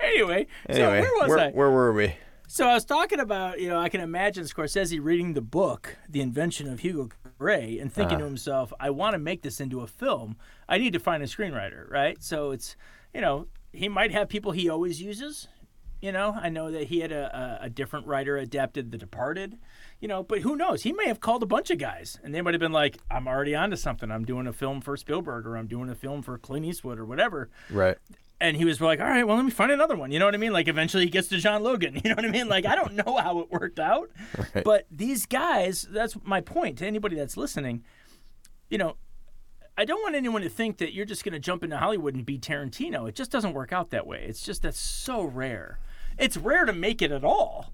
Anyway, so Anyway, where was where, I? where were we? So I was talking about, you know, I can imagine Scorsese reading the book, The Invention of Hugo Cabret, and thinking uh-huh. to himself, I want to make this into a film. I need to find a screenwriter, right? So it's, you know, he might have people he always uses. You know, I know that he had a, a, a different writer adapted The Departed, you know, but who knows? He may have called a bunch of guys and they might have been like, I'm already onto something. I'm doing a film for Spielberg or I'm doing a film for Clint Eastwood or whatever Right. And he was like, "All right, well, let me find another one." You know what I mean? Like eventually he gets to John Logan. You know what I mean? Like I don't know how it worked out, Right. but these guys. That's my point to anybody that's listening. You know, I don't want anyone to think that you're just going to jump into Hollywood and be Tarantino. It just doesn't work out that way. It's just that's so rare. It's rare to make it at all.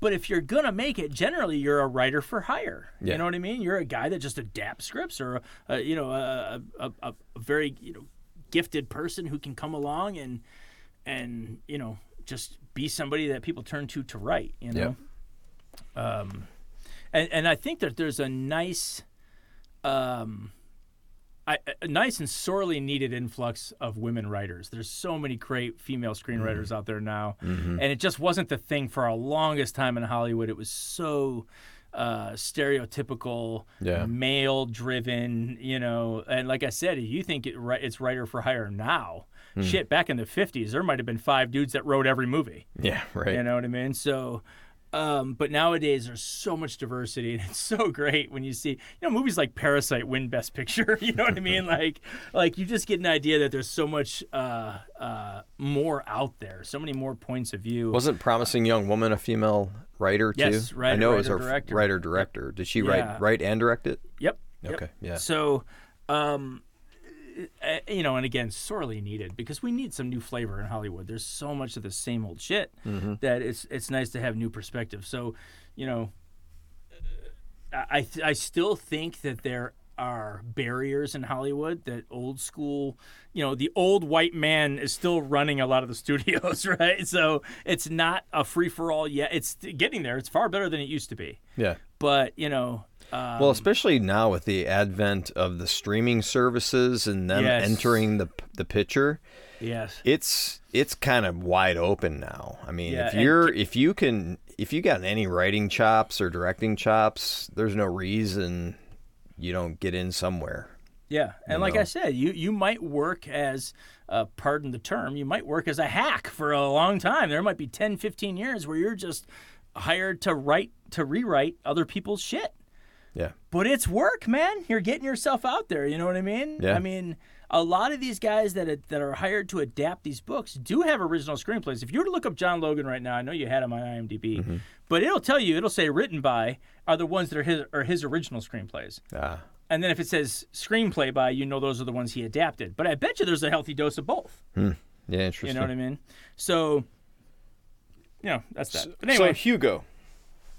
But if you're gonna make it, generally you're a writer for hire. Yeah. You know what I mean? You're a guy that just adapts scripts, or uh, you know, a, a, a, a very you know gifted person who can come along and and you know just be somebody that people turn to to write. You know, um, and and I think that there's a nice, um, I, a nice and sorely needed influx of women writers. There's so many great female screenwriters out there now, and it just wasn't the thing for a longest time in Hollywood. It was so. Uh, stereotypical, Yeah. male-driven, you know, and like I said, you think it, it's writer for hire now. Shit, back in the '50s, there might have been five dudes that wrote every movie. Yeah. Right. You know what I mean? So, um, but nowadays there's so much diversity, and it's so great when you see, you know, movies like Parasite win Best Picture. You know what I mean? Like, like you just get an idea that there's so much uh, uh, more out there, so many more points of view. Wasn't Promising Young Woman a female writer too? Yes, I writer, know it was writer, her director. writer director. Did she Yeah. write write and direct it? Yep. yep. Okay. Yeah. So, um, you know, and again, sorely needed because we need some new flavor in Hollywood. There's so much of the same old shit that it's it's nice to have new perspective. So, you know, uh, I I still think that there are barriers in Hollywood that old school, you know, the old white man is still running a lot of the studios, right? So it's not a free for all yet. It's getting there. It's far better than it used to be. Yeah. But you know, um, Well, especially now with the advent of the streaming services and them Yes. entering the the picture, yes. it's it's kind of wide open now. I mean, Yeah, if you're if you can if you got any writing chops or directing chops, there's no reason you don't get in somewhere. Yeah, and like know? I said, you you might work as, uh, pardon the term, you might work as a hack for a long time. There might be 10, 15 years where you're just hired to write to rewrite other people's shit. Yeah. but it's work, man. You're getting yourself out there. You know what I mean? Yeah. I mean, a lot of these guys that that are hired to adapt these books do have original screenplays. If you were to look up John Logan right now, I know you had him on IMDb, Mm-hmm. but it'll tell you, it'll say written by are the ones that are his are his original screenplays. Ah. And then if it says screenplay by, you know those are the ones he adapted. But I bet you there's a healthy dose of both. Yeah, interesting. You know what I mean? So, you know, that's that. But So anyway, Hugo.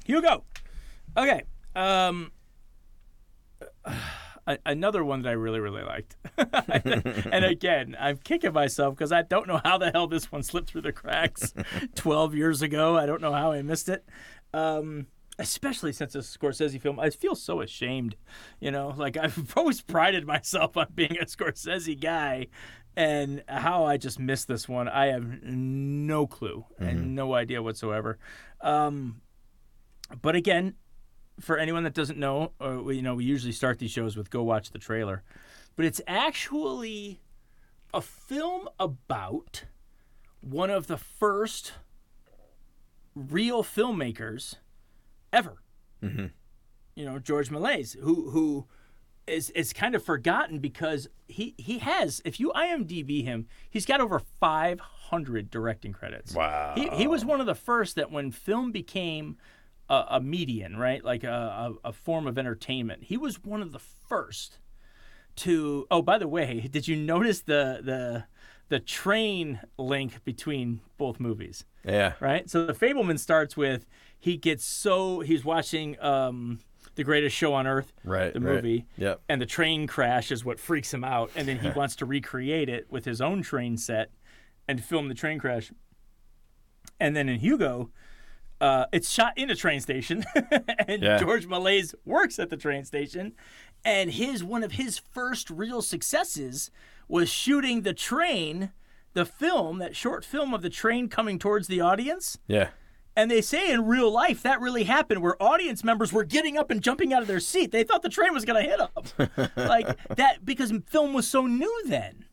Hugo. Okay. Um, another one that I really, really liked. and again, I'm kicking myself because I don't know how the hell this one slipped through the cracks 12 years ago. I don't know how I missed it. Um, especially since it's a Scorsese film. I feel so ashamed. You know, like I've always prided myself on being a Scorsese guy. And how I just missed this one, I have no clue and no idea whatsoever. Um, but again, for anyone that doesn't know, uh, we, you know, we usually start these shows with "Go watch the trailer," but it's actually a film about one of the first real filmmakers ever. You know, George Méliès, who who is is kind of forgotten because he he has, if you IMDb him, he's got over 500 directing credits. Wow. He, he was one of the first that when film became a, a median, right, like a, a, a form of entertainment, he was one of the first to. Oh, by the way, did you notice the the the train link between both movies? Yeah. Right. So the Fabelman starts with he gets so he's watching um, the Greatest Show on Earth, Right, the right. movie, Yep. and the train crash is what freaks him out, and then he wants to recreate it with his own train set and film the train crash. And then in Hugo, uh, it's shot in a train station, and Yeah. George Méliès works at the train station, and his one of his first real successes was shooting the train, the film, that short film of the train coming towards the audience. Yeah. And they say in real life that really happened where audience members were getting up and jumping out of their seat. They thought the train was going to hit them. like that because film was so new then.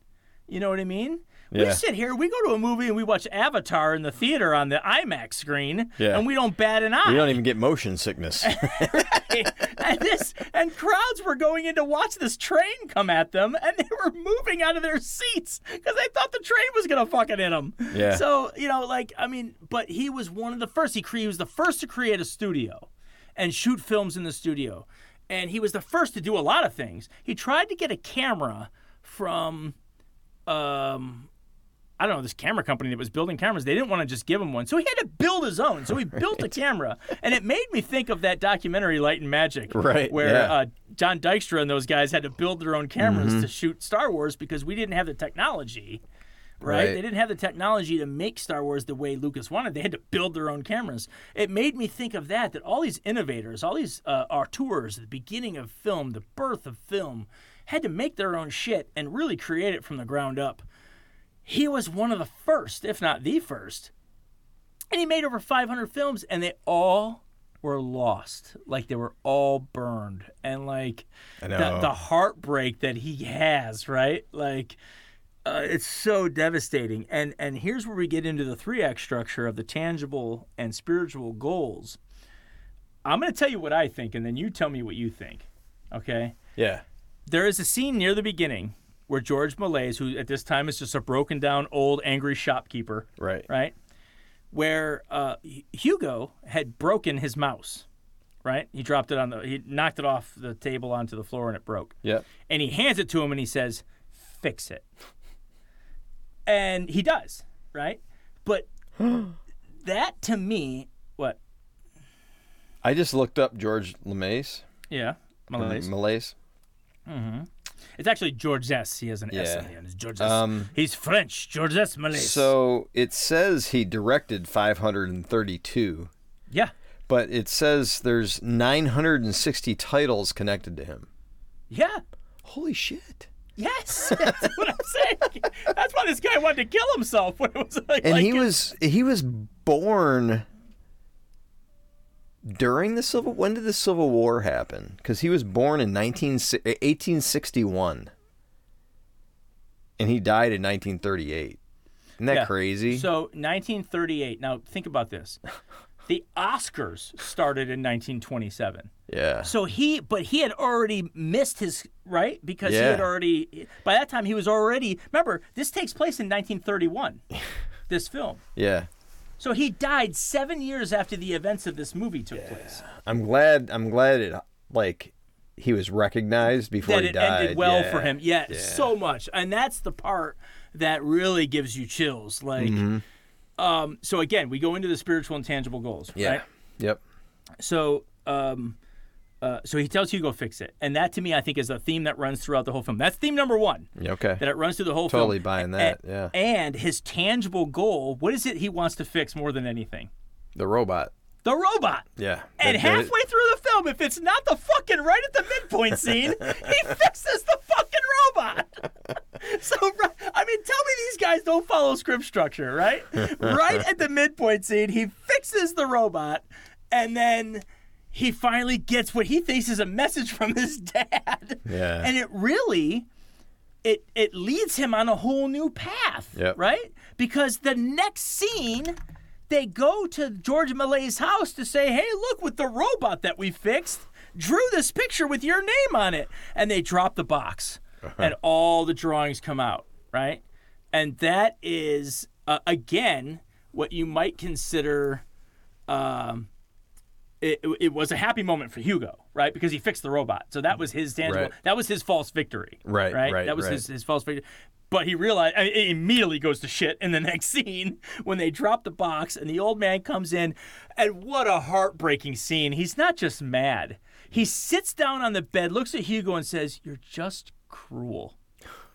You know what I mean? We sit here, we go to a movie and we watch Avatar in the theater on the IMAX screen Yeah. and we don't bat an eye. We don't even get motion sickness. and this and crowds were going in to watch this train come at them and they were moving out of their seats because they thought the train was gonna fucking hit them Yeah. so you know like i mean but he was one of the first he, cre- he was the first to create a studio and shoot films in the studio and he was the first to do a lot of things he tried to get a camera from um I don't know, this camera company that was building cameras, they didn't want to just give him one. So he had to build his own. So he built a camera. And it made me think of that documentary, Light and Magic. Right, Where yeah. uh, John Dykstra and those guys had to build their own cameras to shoot Star Wars because we didn't have the technology. Right? Right. They didn't have the technology to make Star Wars the way Lucas wanted. They had to build their own cameras. It made me think of that, that all these innovators, all these uh, auteurs, the beginning of film, the birth of film, had to make their own shit and really create it from the ground up he was one of the first, if not the first. And he made over 500 films, and they all were lost. Like they were all burned. And like the, the heartbreak that he has, right? Like uh, it's so devastating. And and here's where we get into the three act structure of the tangible and spiritual goals. I'm going to tell you what I think, and then you tell me what you think. Okay yeah. there is a scene near the beginning where George Méliès, who at this time is just a broken down old angry shopkeeper, Right. right, where uh, Hugo had broken his mouse, right? He dropped it on the, he knocked it off the table onto the floor and it broke, Yep. and he hands it to him and he says, "Fix it," and he does, right? But that to me, what? I just looked up George LeMace. Yeah, Méliès. Malaise. It's actually George S. He has an S Yeah. on the end. It's George S. Um, He's French. George S. So it says he directed 532, yeah, but it says there's 960 titles connected to him. yeah. Holy shit. Yes, that's what I'm saying. That's why this guy wanted to kill himself when it was like. And like he was he was born during the civil when did the civil war happen cuz he was born in 19 1861 and he died in 1938 isn't that Yeah. crazy So 1938. Now think about this. The Oscars started in 1927. Yeah. So he, but he had already missed his right because he had already. By that time, he was already. Remember, this takes place in 1931. this film. Yeah. So he died seven years after the events of this movie took place. I'm glad. I'm glad it like he was recognized before That he it died. ended well Yeah. for him. Yeah, so much, and that's the part that really gives you chills. Like, um, so again, we go into the spiritual and tangible goals. Mm-hmm. Yeah. Right? Yep. So, um, uh, so he tells Hugo fix it, and that to me, I think, is a theme that runs throughout the whole film. That's theme number one. Okay. That it runs through the whole film. Totally buying that, A- yeah. And his tangible goal, what is it he wants to fix more than anything? The robot. The robot. Yeah. And halfway through the film, if it's not the fucking right at the midpoint scene, he fixes the fucking robot. So, I mean, tell me these guys don't follow script structure, right? right at the midpoint scene, he fixes the robot, and then he finally gets what he thinks is a message from his dad. Yeah. And it really, it it leads him on a whole new path, Yep. right? Because the next scene, they go to George Malay's house to say, "Hey, look, with the robot that we fixed, drew this picture with your name on it," and they drop the box, and all the drawings come out, right? And that is uh, again what you might consider. Um, it, it was a happy moment for Hugo, right? Because he fixed the robot. So that was his tangible. Right. That was his false victory. Right, Right. right, that was right. his, his false victory. But he realized I mean, it immediately goes to shit in the next scene when they drop the box and the old man comes in. And what a heartbreaking scene. He's not just mad. He sits down on the bed, looks at Hugo, and says, You're just cruel.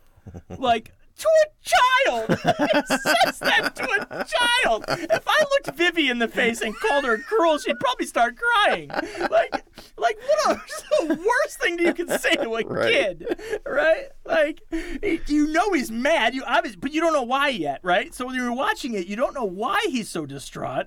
like, to a child. He says that to a child. If I looked Vivi in the face and called her cruel, she'd probably start crying. Like, like what a the worst thing you can say to a Right. kid, right? Like, you know he's mad. You obviously, but you don't know why yet, right? So when you're watching it, you don't know why he's so distraught.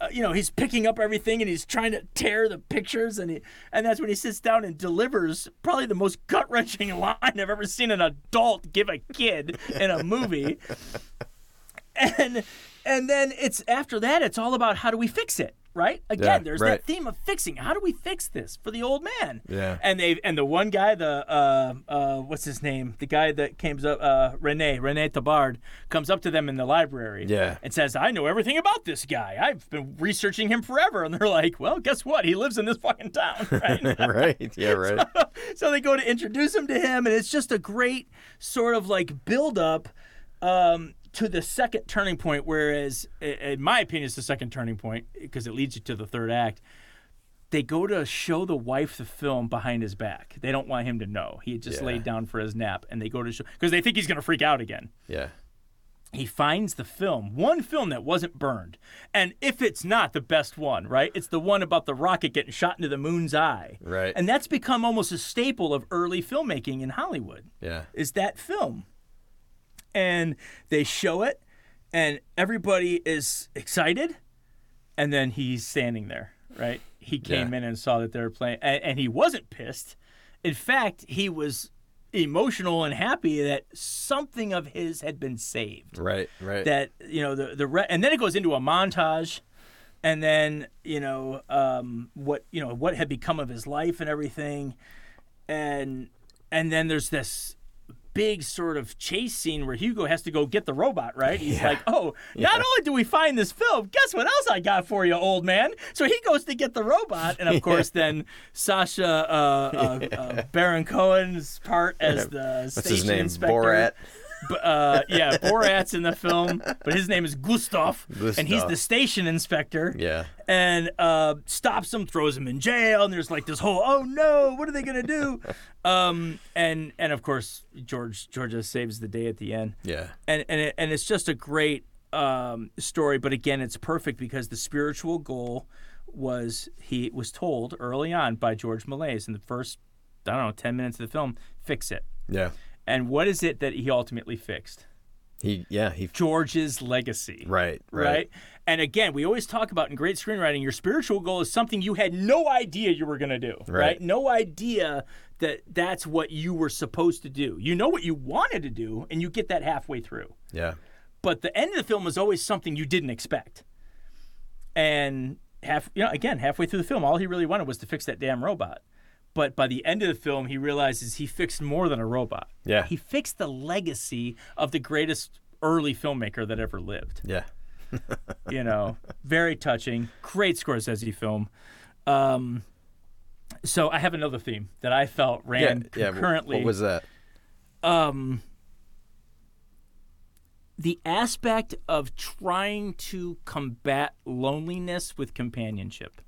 Uh, you know, he's picking up everything and he's trying to tear the pictures, and he, and that's when he sits down and delivers probably the most gut wrenching line I've ever seen an adult give a kid in a movie. and and then it's after that, it's all about how do we fix it, right? Again, Yeah, there's right. that theme of fixing. How do we fix this for the old man? Yeah. And they and the one guy, the uh, uh, what's his name? The guy that comes up, uh, Rene Rene Tabard, comes up to them in the library. Yeah. And says, "I know everything about this guy. I've been researching him forever." And they're like, "Well, guess what? He lives in this fucking town, right?" right. Yeah. Right. so they go to introduce him to him, and it's just a great sort of like build up um, to the second turning point. Whereas, in my opinion, it's the second turning point because it leads you to the third act. They go to show the wife the film behind his back. They don't want him to know. He had just Yeah. laid down for his nap, and they go to show because they think he's going to freak out again Yeah. he finds the film, one film that wasn't burned. And if it's not the best one, right? It's the one about the rocket getting shot into the moon's eye. Right. And that's become almost a staple of early filmmaking in Hollywood. Yeah. Is that film. And they show it and everybody is excited and then he's standing there, right? He came Yeah. in and saw that they were playing and, and he wasn't pissed. In fact, he was emotional and happy that something of his had been saved Right. Right. that you know the the re- and then it goes into a montage and then you know um, what you know what had become of his life and everything and and then there's this big sort of chase scene where Hugo has to go get the robot right? He's Yeah. like oh not only do we find this film guess what else I got for you old man? So he goes to get the robot and of course then Sacha uh, uh, uh, Baron Cohen's part as the What's station his name? inspector. Borat. Uh, yeah, Borat's in the film, but his name is Gustav, and he's the station inspector. Yeah. And uh, stops him, throws him in jail, and there's like this whole, oh no, what are they gonna do? um, and and of course George Georgia saves the day at the end, Yeah. and and it, and it's just a great um, story. But again, it's perfect because the spiritual goal was he was told early on by George Méliès in the first I don't know ten minutes of the film, fix it. Yeah. And what is it that he ultimately fixed? He. Yeah. He. George's legacy. Right. Right. Right. And again, we always talk about in great screenwriting, your spiritual goal is something you had no idea you were going to do. Right. Right. No idea that that's what you were supposed to do. You know what you wanted to do, and you get that halfway through. Yeah. But the end of the film is always something you didn't expect. And half you know again halfway through the film, all he really wanted was to fix that damn robot. But by the end of the film, he realizes he fixed more than a robot. Yeah. he fixed the legacy of the greatest early filmmaker that ever lived. Yeah. You know, very touching, great Scorsese film. Um, so I have another theme that I felt ran Yeah. concurrently. What was that? um, the aspect of trying to combat loneliness with companionship.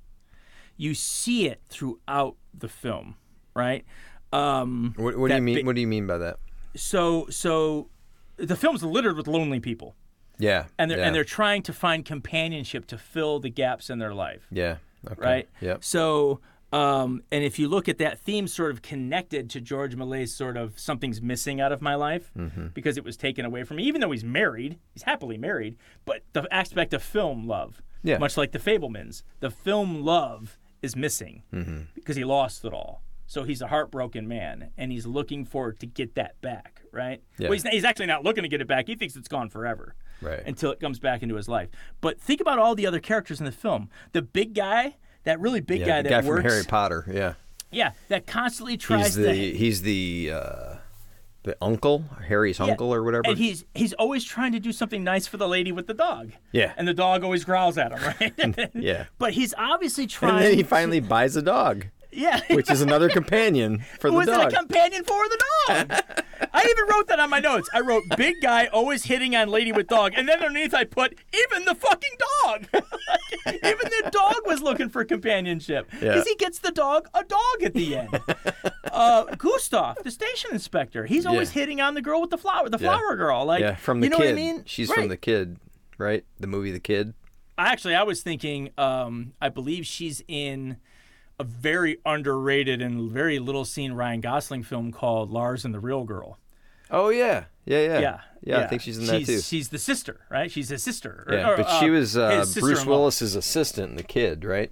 You see it throughout the film, right? Um, What, what do you mean? bit- what do you mean by that? so, so the film's littered with lonely people, Yeah. and they're yeah. and they're trying to find companionship to fill the gaps in their life. Yeah. Okay. right? Yep. So, um, and if you look at that theme, sort of connected to George Malay's sort of something's missing out of my life Mm-hmm. because it was taken away from me, even though he's married, he's happily married, but the aspect of film love, Yeah. much like the Fabelmans, the film love is missing Mm-hmm. because he lost it all. So he's a heartbroken man, and he's looking forward to get that back, right? Yeah. Well, he's, he's actually not looking to get it back. He thinks it's gone forever Right. until it comes back into his life. But think about all the other characters in the film. The big guy, that really big yeah. guy the that guy works, from Harry Potter. Yeah. yeah, that constantly tries He's the to. he's the uh, the uncle, Harry's yeah. uncle or whatever. And he's he's always trying to do something nice for the lady with the dog. Yeah. And the dog always growls at him, right? Yeah. But he's obviously trying. and then he finally buys a dog, yeah. which is another companion for the was dog. it a companion for the dog? I even wrote that on my notes. I wrote big guy always hitting on lady with dog, and then underneath I put even the fucking dog. even the dog was looking for companionship because Yeah. he gets the dog a dog at the end. uh, Gustav, the station inspector, he's always Yeah. hitting on the girl with the flower, the Yeah. flower girl. Like yeah, from the you know kid. what I mean? She's Right. from the kid, right? The movie The Kid. Actually, I was thinking. Um, I believe she's in a very underrated and very little seen Ryan Gosling film called Lars and the Real Girl. Oh yeah, yeah, yeah, Yeah, yeah. I think she's in that too. She's the sister, right? She's his sister. or- Yeah, or, but she was uh, Bruce. Willis's assistant The Kid, right?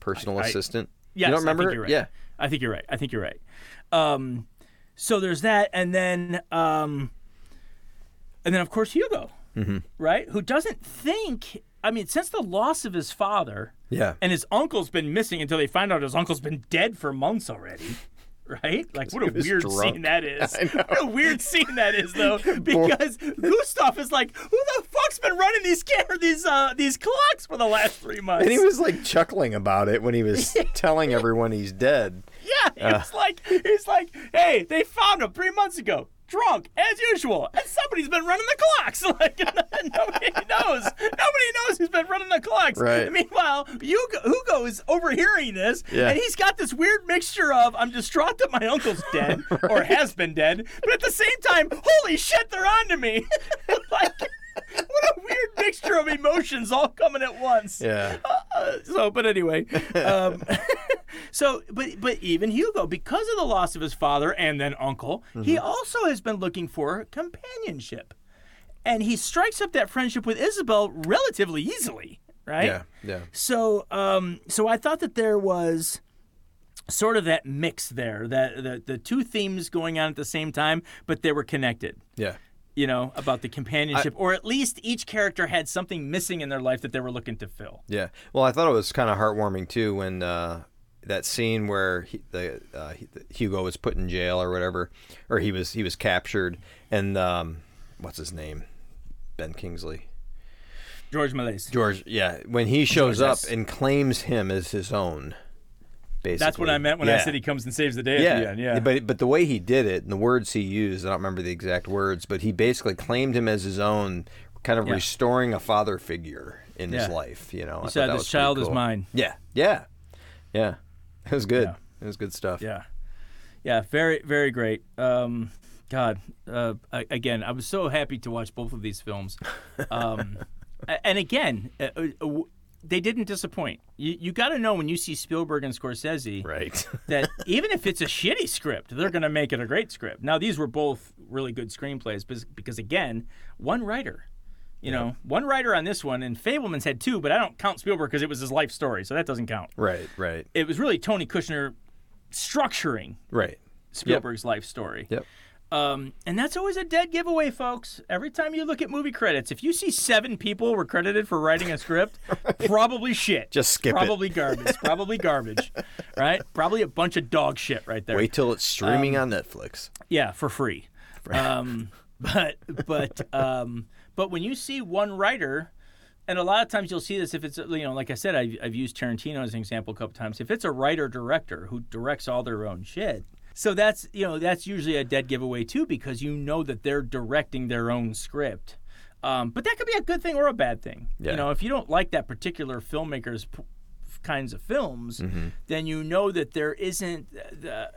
Personal I- assistant. Yes, you don't remember? I think you're right. Yeah. I think you're right. I think you're right. Um, so there's that, and then, um, and then of course Hugo, Mm-hmm. right? Who doesn't think? I mean, since the loss of his father, Yeah. and his uncle's been missing until they find out his uncle's been dead for months already. Right? Like what a weird drunk. scene that is. What a weird scene that is though. Because Gustav is like, who the fuck's been running these camera these uh these clocks for the last three months? And he was like chuckling about it when he was telling everyone he's dead. Yeah, he was like he's like, hey, they found him three months ago. Drunk as usual, and somebody's been running the clocks. Like nobody knows. Nobody knows who's been running the clocks. Right. Meanwhile, Hugo, Hugo is overhearing this, Yeah. and he's got this weird mixture of I'm distraught that my uncle's dead or has been dead, but at the same time, holy shit, they're on to me. like, what a weird mixture of emotions all coming at once. Yeah. Uh, so, but anyway, um, so but but even Hugo, because of the loss of his father and then uncle, he Mm-hmm. also has been looking for companionship, and he strikes up that friendship with Isabel relatively easily, right? Yeah. Yeah. So, um, so I thought that there was sort of that mix there, that the the two themes going on at the same time, but they were connected Yeah. You know, about the companionship, or at least each character had something missing in their life that they were looking to fill. Yeah. Well, I thought it was kind of heartwarming too when uh, that scene where he, the uh, he- Hugo was put in jail or whatever, or he was he was captured, and um, what's his name, Ben Kingsley. George Méliès. George, yeah, when he shows up yes. and claims him as his own. Basically. That's what I meant when I said he comes and saves the day yeah. at the end. Yeah. But but the way he did it and the words he used, I don't remember the exact words, but he basically claimed him as his own, kind of Yeah. restoring a father figure in his life. You know, I thought said, that "This child is mine." Yeah, yeah, yeah. It was good. Yeah. It was good stuff. yeah. Yeah. Very, very great. Um, God, uh, again, I was so happy to watch both of these films. Um, and again, uh, uh, they didn't disappoint. You, you got to know when you see Spielberg and Scorsese Right. that even if it's a shitty script, they're going to make it a great script. Now, these were both really good screenplays because, because again, one writer. You know, one writer on this one, and Fabelman's had two, but I don't count Spielberg because it was his life story, so that doesn't count. right. Right. It was really Tony Kushner structuring Right. Spielberg's life story. Yep. Um, and that's always a dead giveaway, folks. Every time you look at movie credits, if you see seven people were credited for writing a script, probably shit. Just skip it. probably garbage. Probably garbage. Right? Probably a bunch of dog shit right there. Wait till it's streaming Um, on Netflix. Yeah, for free. Um, but but um, but when you see one writer, and a lot of times you'll see this if it's you know like I said I've, I've used Tarantino as an example a couple times. If it's a writer director who directs all their own shit, so that's you know that's usually a dead giveaway too because you know that they're directing their own script. Um, but that could be a good thing or a bad thing. Yeah. You know, if you don't like that particular filmmaker's p- kinds of films, mm-hmm. then you know that there isn't uh, the uh,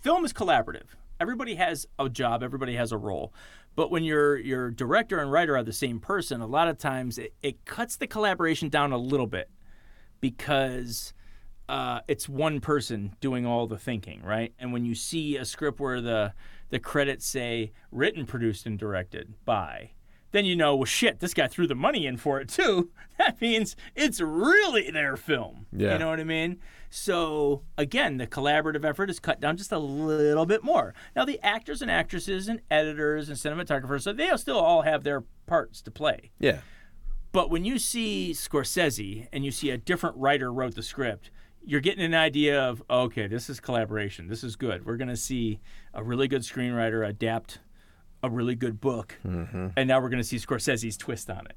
film is collaborative. Everybody has a job, everybody has a role. But when your your director and writer are the same person, a lot of times it, it cuts the collaboration down a little bit because uh, it's one person doing all the thinking, right? And when you see a script where the the credits say written, produced, and directed by, then you know, well, shit, this guy threw the money in for it too. That means it's really their film. Yeah. You know what I mean? So again, the collaborative effort is cut down just a little bit more. Now the actors and actresses and editors and cinematographers, so they'll still all have their parts to play. Yeah. But when you see Scorsese and you see a different writer wrote the script, you're getting an idea of okay, this is collaboration. This is good. We're going to see a really good screenwriter adapt a really good book, mm-hmm. and now we're going to see Scorsese's twist on it.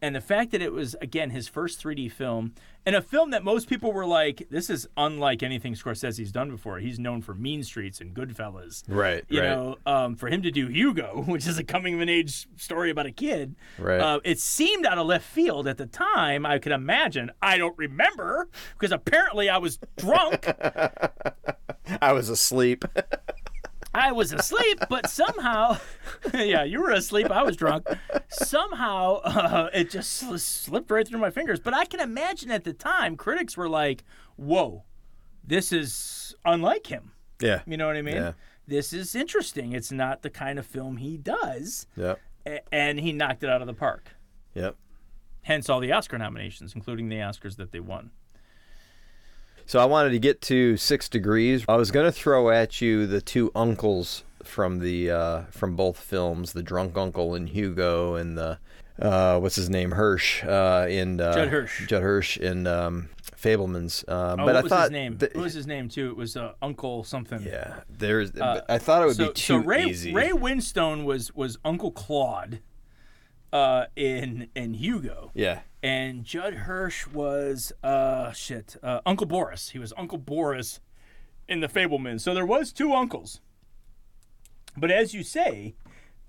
And the fact that it was again his first 3D film, and a film that most people were like, "This is unlike anything Scorsese's done before." He's known for Mean Streets and Goodfellas. Right. You right. know, um, for him to do Hugo, which is a coming of an age story about a kid, Right. uh, it seemed out of left field at the time. I could imagine. I don't remember because apparently I was drunk. I was asleep. I was asleep, but somehow, yeah, you were asleep. I was drunk. Somehow, uh, it just sl- slipped right through my fingers. But I can imagine at the time, critics were like, "Whoa, this is unlike him." yeah. You know what I mean? Yeah. This is interesting. It's not the kind of film he does, Yep. a- and he knocked it out of the park. Yep. Hence all the Oscar nominations, including the Oscars that they won. So I wanted to get to Six Degrees. I was going to throw at you the two uncles from the uh, from both films, the drunk uncle in Hugo and the uh, what's his name Hirsch uh, in uh, Judd Hirsch. Judd Hirsch in um, Fabelmans. Uh, Oh, but what I was thought his name? th- what was his name too? It was uh, Uncle something. yeah, there's. but I thought it would so, be too so Ray, easy. Ray Winstone was was Uncle Claude uh, in in Hugo, yeah. And Judd Hirsch was uh shit uh, Uncle Boris. He was Uncle Boris in the Fabelman. So there was two uncles. But as you say,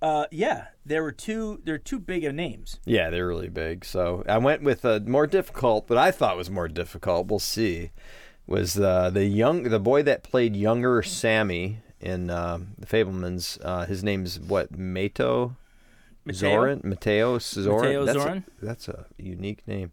uh, yeah, there were two. There are two big of names. Yeah, they're really big. So I went with a more difficult, but I thought was more difficult. We'll see. Was uh, the young the boy that played younger Sammy in um the Fabelmans? Uh, his name's what? Mato Mateo? Zoryan. Mateo Zoryan. Mateo that's Zoryan? A, that's a unique name.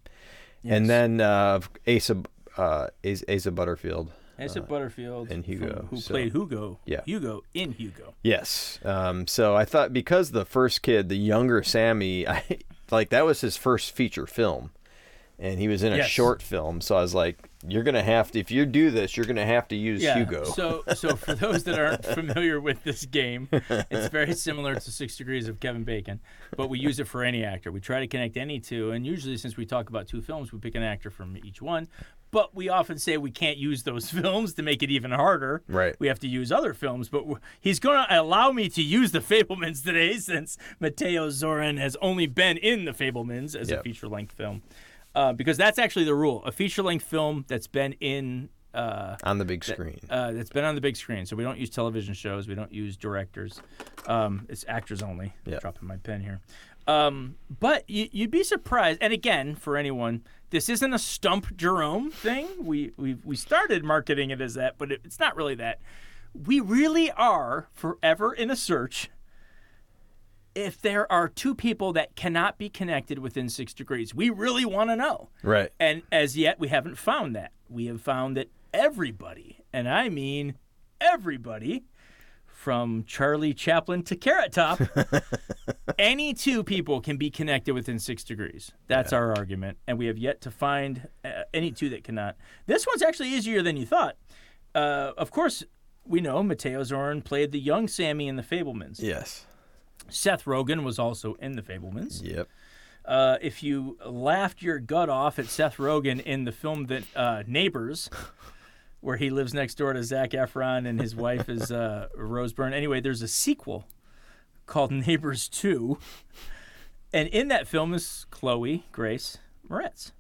And then uh, Asa uh, Asa Asa Butterfield. Asa Butterfield and Hugo, who so- played Hugo. Yeah. Hugo in Hugo. Yes. Um, so I thought because the first kid, the younger Sammy, I like that was his first feature film, and he was in a Yes. short film. So I was like, "You're gonna have to if you do this, you're gonna have to use Yeah. Hugo." So, so for those that aren't familiar with this game, it's very similar to Six Degrees of Kevin Bacon, but we use it for any actor. We try to connect any two, and usually, since we talk about two films, we pick an actor from each one. But we often say we can't use those films to make it even harder. Right. We have to use other films, but he's going to allow me to use the Fabelmans today, since Mateo Zoryan has only been in the Fabelmans as a feature-length film, uh, because that's actually the rule: a feature-length film that's been in. Uh, on the big screen. uh, that's been on the big screen. So we don't use television shows. We don't use directors. Um, it's actors only. Yeah. Dropping my pen here. Um, but you, you'd be surprised. And again, for anyone, this isn't a stump Jerome thing. We we we started marketing it as that, but it, it's not really that. We really are forever in a search. If there are two people that cannot be connected within six degrees, we really want to know. right. And as yet, we haven't found that. We have found that everybody, and I mean everybody, from Charlie Chaplin to Carrot Top, any two people can be connected within six degrees. That's our argument. And we have yet to find uh, any two that cannot. This one's actually easier than you thought. Uh, of course, we know Mateo Zorn played the young Sammy in The Fabelmans. Yes. Seth Rogen was also in The Fabelmans. Yep. Uh, if you laughed your gut off at Seth Rogen in the film that uh, Neighbors, where he lives next door to Zac Efron and his wife is uh, Rose Byrne. Anyway, there's a sequel called Neighbors 2. And in that film is Chloe Grace Moretz,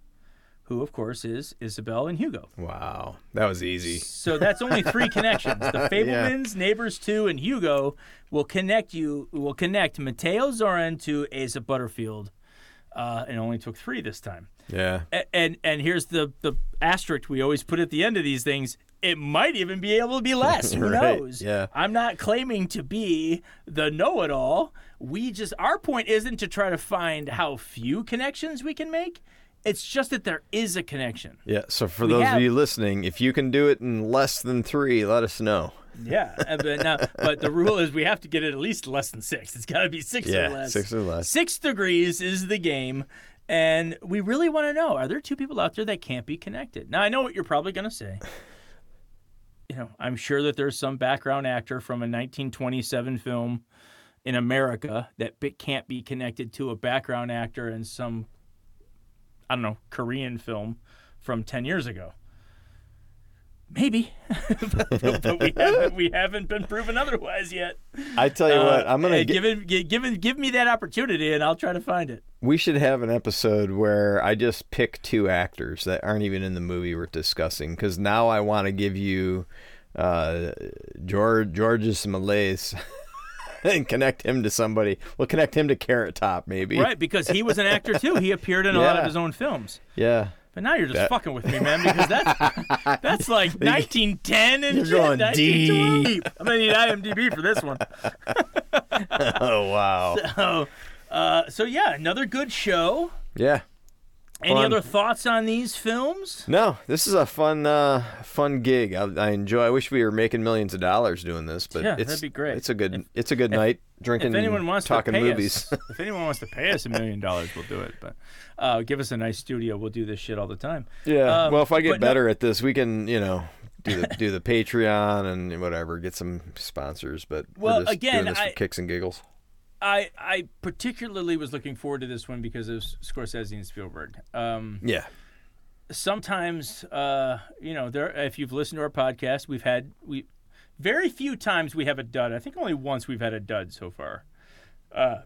who, of course, is Isabel and Hugo. Wow. That was easy. So that's only three connections. The Fabelmans, Neighbors 2, and Hugo will connect you, will connect Mateo Zoryan to Asa Butterfield. Uh, and it only took three this time. Yeah. A- and and here's the the asterisk we always put at the end of these things. It might even be able to be less. Who Right, knows? yeah. I'm not claiming to be the know-it-all. We just our point isn't to try to find how few connections we can make. It's just that there is a connection. Yeah. So for We those have- of you listening, if you can do it in less than three, let us know. Yeah, uh, but now, but the rule is we have to get it at least less than six. It's got to be six or Yeah. less. Six or less. Six degrees is the game, and we really want to know: Are there two people out there that can't be connected? Now, I know what you're probably going to say. You know, I'm sure that there's some background actor from a 1927 film in America that can't be connected to a background actor in some, I don't know, Korean film from 10 years ago. Maybe, but, but we haven't we haven't been proven otherwise yet. I tell you what, Uh, I'm gonna uh, give it, give it, give me that opportunity, and I'll try to find it. We should have an episode where I just pick two actors that aren't even in the movie we're discussing because now I want to give you uh, George Georges Méliès and connect him to somebody. We'll connect him to Carrot Top maybe. Right, because he was an actor too. He appeared in a lot of his own films. Yeah. But now you're just That- fucking with me, man, because that's that's like 1910 and You're going 1912. deep. I'm gonna need IMDb for this one. oh wow. So, uh, so yeah, another good show. Yeah. Any Fun. other thoughts on these films? No, this is a fun, uh, fun gig. I, I enjoy. I wish we were making millions of dollars doing this, but Yeah, it's, that'd be great. It's a good, it's a good night drinking, If anyone wants talking to pay movies. us, if anyone wants to pay us a million dollars, we'll do it. But uh, give us a nice studio. We'll do this shit all the time. Yeah. Um, well, if I get but no- better at this, we can, you know, do the do the Patreon and whatever, get some sponsors. But Well, again, I- for kicks and giggles. I I particularly was looking forward to this one because of Scorsese and Spielberg. Um, Yeah. sometimes, uh, you know, there. If you've listened to our podcast, we've had we very few times we have a dud. I think only once we've had a dud so far. Uh,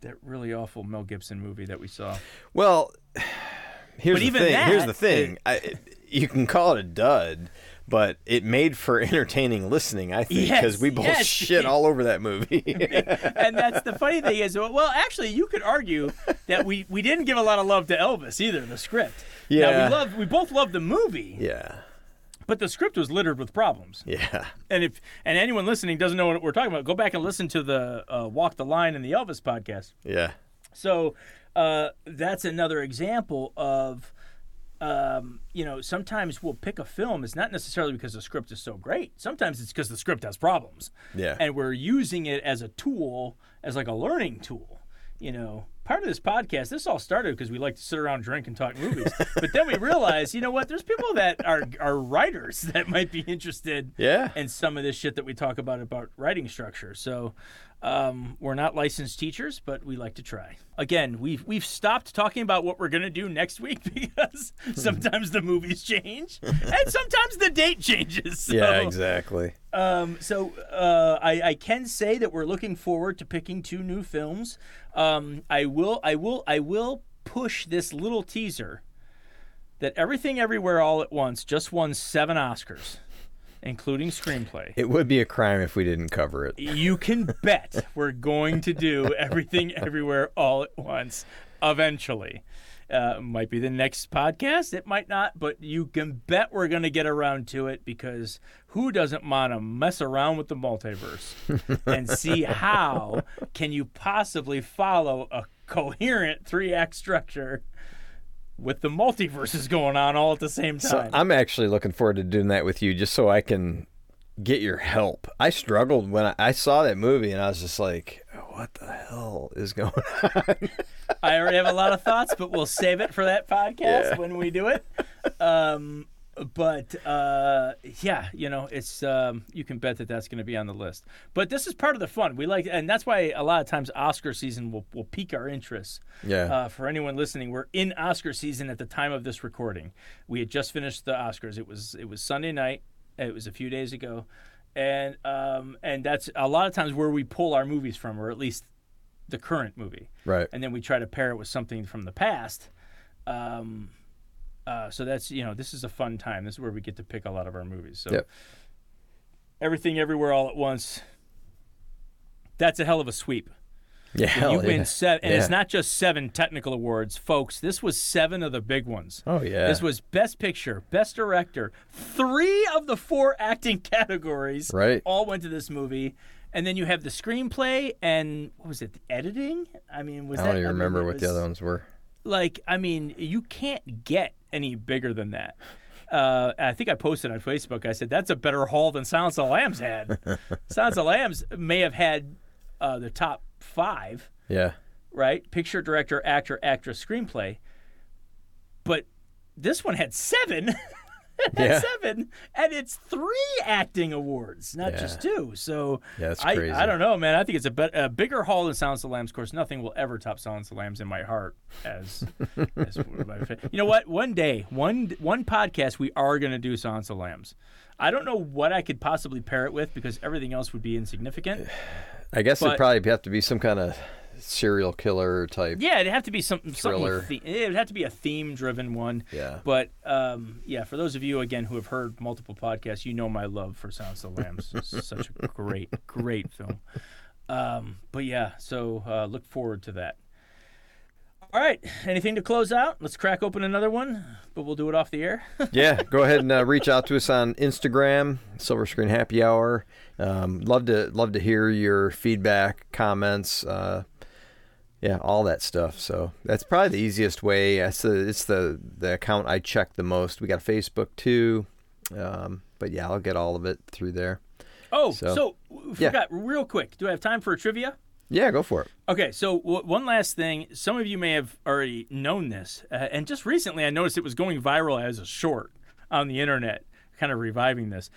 that really awful Mel Gibson movie that we saw. Well, here's But the thing. here's the thing. I, you can call it a dud, but it made for entertaining listening. I think because Yes, we both yes. shit all over that movie. and that's the funny thing is, well, actually, you could argue that we we didn't give a lot of love to Elvis either. The script. Now, Yeah. we loved we both loved the movie, yeah. but the script was littered with problems. Yeah. And if and anyone listening doesn't know what we're talking about, go back and listen to the uh, Walk the Line and the Elvis podcast. Yeah. So uh, that's another example of, um, you know, sometimes we'll pick a film. It's not necessarily because the script is so great. Sometimes it's because the script has problems. Yeah. And we're using it as a tool, as like a learning tool. You know, part of this podcast, this all started because we like to sit around, drink, and talk movies. but then we realized, you know what? There's people that are are writers that might be interested Yeah. and some of this shit that we talk about about writing structure. So um, we're not licensed teachers, but we like to try. Again, we've we've stopped talking about what we're gonna do next week because sometimes the movies change and sometimes the date changes. So, yeah. Exactly. Um, so uh, I, I can say that we're looking forward to picking two new films. Um, I will I will I will push this little teaser that Everything Everywhere All at Once just won seven Oscars, including screenplay. It would be a crime if we didn't cover it. You can bet we're going to do Everything Everywhere All at Once eventually. Uh, might be the next podcast. It might not, but you can bet we're going to get around to it because who doesn't want to mess around with the multiverse and see how can you possibly follow a coherent three act structure with the multiverses going on all at the same time? So I'm actually looking forward to doing that with you, just so I can get your help. I struggled when I, I saw that movie, and I was just like, "What the hell is going on?" I already have a lot of thoughts, but we'll save it for that podcast Yeah. when we do it. Um, but uh, yeah, you know, it's um, you can bet that that's going to be on the list. But this is part of the fun. We like, and that's why a lot of times Oscar season will will pique our interest. Yeah. Uh, for anyone listening, we're in Oscar season at the time of this recording. We had just finished the Oscars. It was it was Sunday night. It was a few days ago, and um, and that's a lot of times where we pull our movies from, or at least the current movie, Right. and then we try to pair it with something from the past. Um, uh, so that's you know this is a fun time. This is where we get to pick a lot of our movies. So Yep. everything, everywhere, all at once. That's a hell of a sweep. Yeah. you win yeah. seven, and it's not just seven technical awards, folks. This was seven of the big ones. Oh yeah. This was Best Picture, Best Director. Three of the four acting categories Right. all went to this movie. And then you have the screenplay and what was it? The editing? I mean, was I don't even I mean, remember it what the other ones were. Like, I mean, you can't get any bigger than that. Uh, I think I posted on Facebook. I said that's a better haul than Silence of the Lambs had. Silence of the Lambs may have had uh, the top five, Yeah. right? Picture, director, actor, actress, screenplay. But this one had seven. Yeah. seven, and it's three acting awards, not Yeah. just two. So Yeah, I, crazy. I don't know, man. I think it's a, bet a bigger haul than Silence of the Lambs. Of course, nothing will ever top Silence of the Lambs in my heart. As, as my you know what? One day, one one podcast, we are going to do Silence of the Lambs. I don't know what I could possibly pair it with because everything else would be insignificant. I guess But- it'd probably have to be some kind of serial killer type. Yeah, it'd have to be something. Thriller. something the, it'd have to be a theme-driven one. Yeah. But um, yeah, for those of you again who have heard multiple podcasts, you know my love for Silence of the Lambs. It's such a great, great film. Um, but yeah, so uh, look forward to that. All right, anything to close out? Let's crack open another one, but we'll do it off the air. yeah, go ahead and uh, reach out to us on Instagram, Silver Screen Happy Hour. Um, love to love to hear your feedback, comments, uh, yeah, all that stuff. So that's probably the easiest way. It's the it's the the account I check the most. We got Facebook too, um, but yeah, I'll get all of it through there. oh, So- so, w- yeah. forgot real quick. Do I have time for a trivia? Yeah, go for it. Okay, so w- one last thing. Some of you may have already known this, uh, and just recently I noticed it was going viral as a short on the internet, kind of reviving this.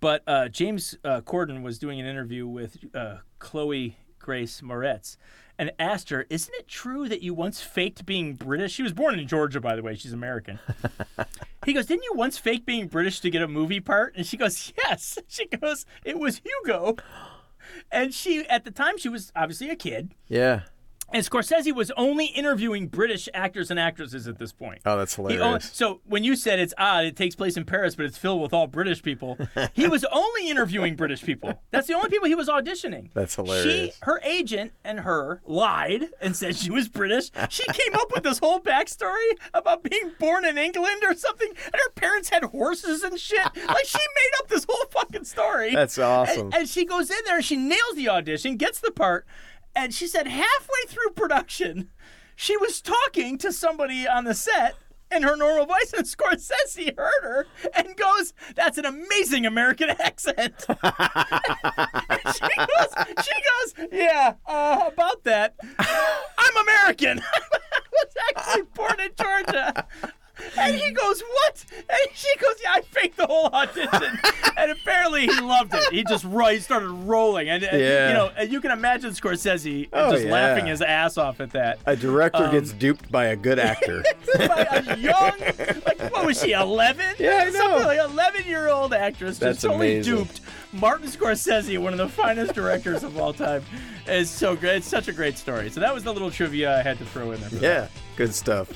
But uh, James uh, Corden was doing an interview with uh, Chloe Grace Moretz and asked her, Isn't it true that you once faked being British? She was born in Georgia, by the way. She's American. he goes, Didn't you once fake being British to get a movie part? And she goes, Yes. She goes, It was Hugo. And she, at the time, she was obviously a kid. Yeah. And Scorsese was only interviewing British actors and actresses at this point. Oh, that's hilarious. only, so when you said it's odd, it takes place in Paris, but it's filled with all British people. he was only interviewing British people. That's the only people he was auditioning. That's hilarious. She, her agent, and her lied and said she was British. She came up with this whole backstory about being born in England or something, and her parents had horses and shit. Like she made up this whole fucking story. That's awesome. And, and she goes in there and she nails the audition, gets the part, and she said halfway through production, she was talking to somebody on the set in her normal voice, and Scorsese heard her and goes, "That's an amazing American accent." She goes, "She goes, yeah, uh, about that. I'm American. I was actually born in Georgia." And he goes, "What?" And she goes, "Yeah, I faked the whole audition." and apparently, he loved it. He just he started rolling, and, and, Yeah. you know, and you can imagine Scorsese Oh, just yeah. laughing his ass off at that. a director Um, gets duped by a good actor. By a young, like what was she, eleven? Yeah, I know. Something like eleven-year-old actress That's just totally amazing. duped. Martin Scorsese, one of the finest directors of all time, is so great. It's such a great story. So that was the little trivia I had to throw in there. for that. Yeah, good stuff.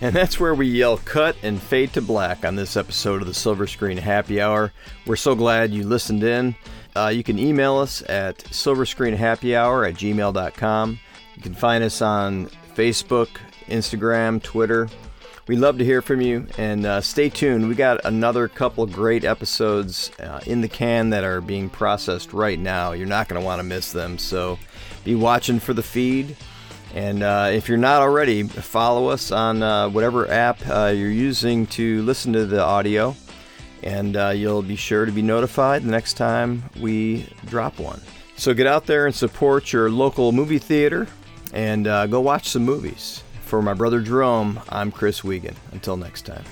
And that's where we yell cut and fade to black on this episode of the Silver Screen Happy Hour. We're so glad you listened in. Uh, you can email us at silverscreenhappyhour at gmail.com. You can find us on Facebook, Instagram, Twitter. We'd love to hear from you and uh, stay tuned. We got another couple great episodes uh, in the can that are being processed right now. You're not going to want to miss them. So be watching for the feed. And uh, if you're not already, follow us on uh, whatever app uh, you're using to listen to the audio. And uh, you'll be sure to be notified the next time we drop one. So get out there and support your local movie theater and uh, go watch some movies. For my brother Jerome, I'm Chris Wiegand. Until next time.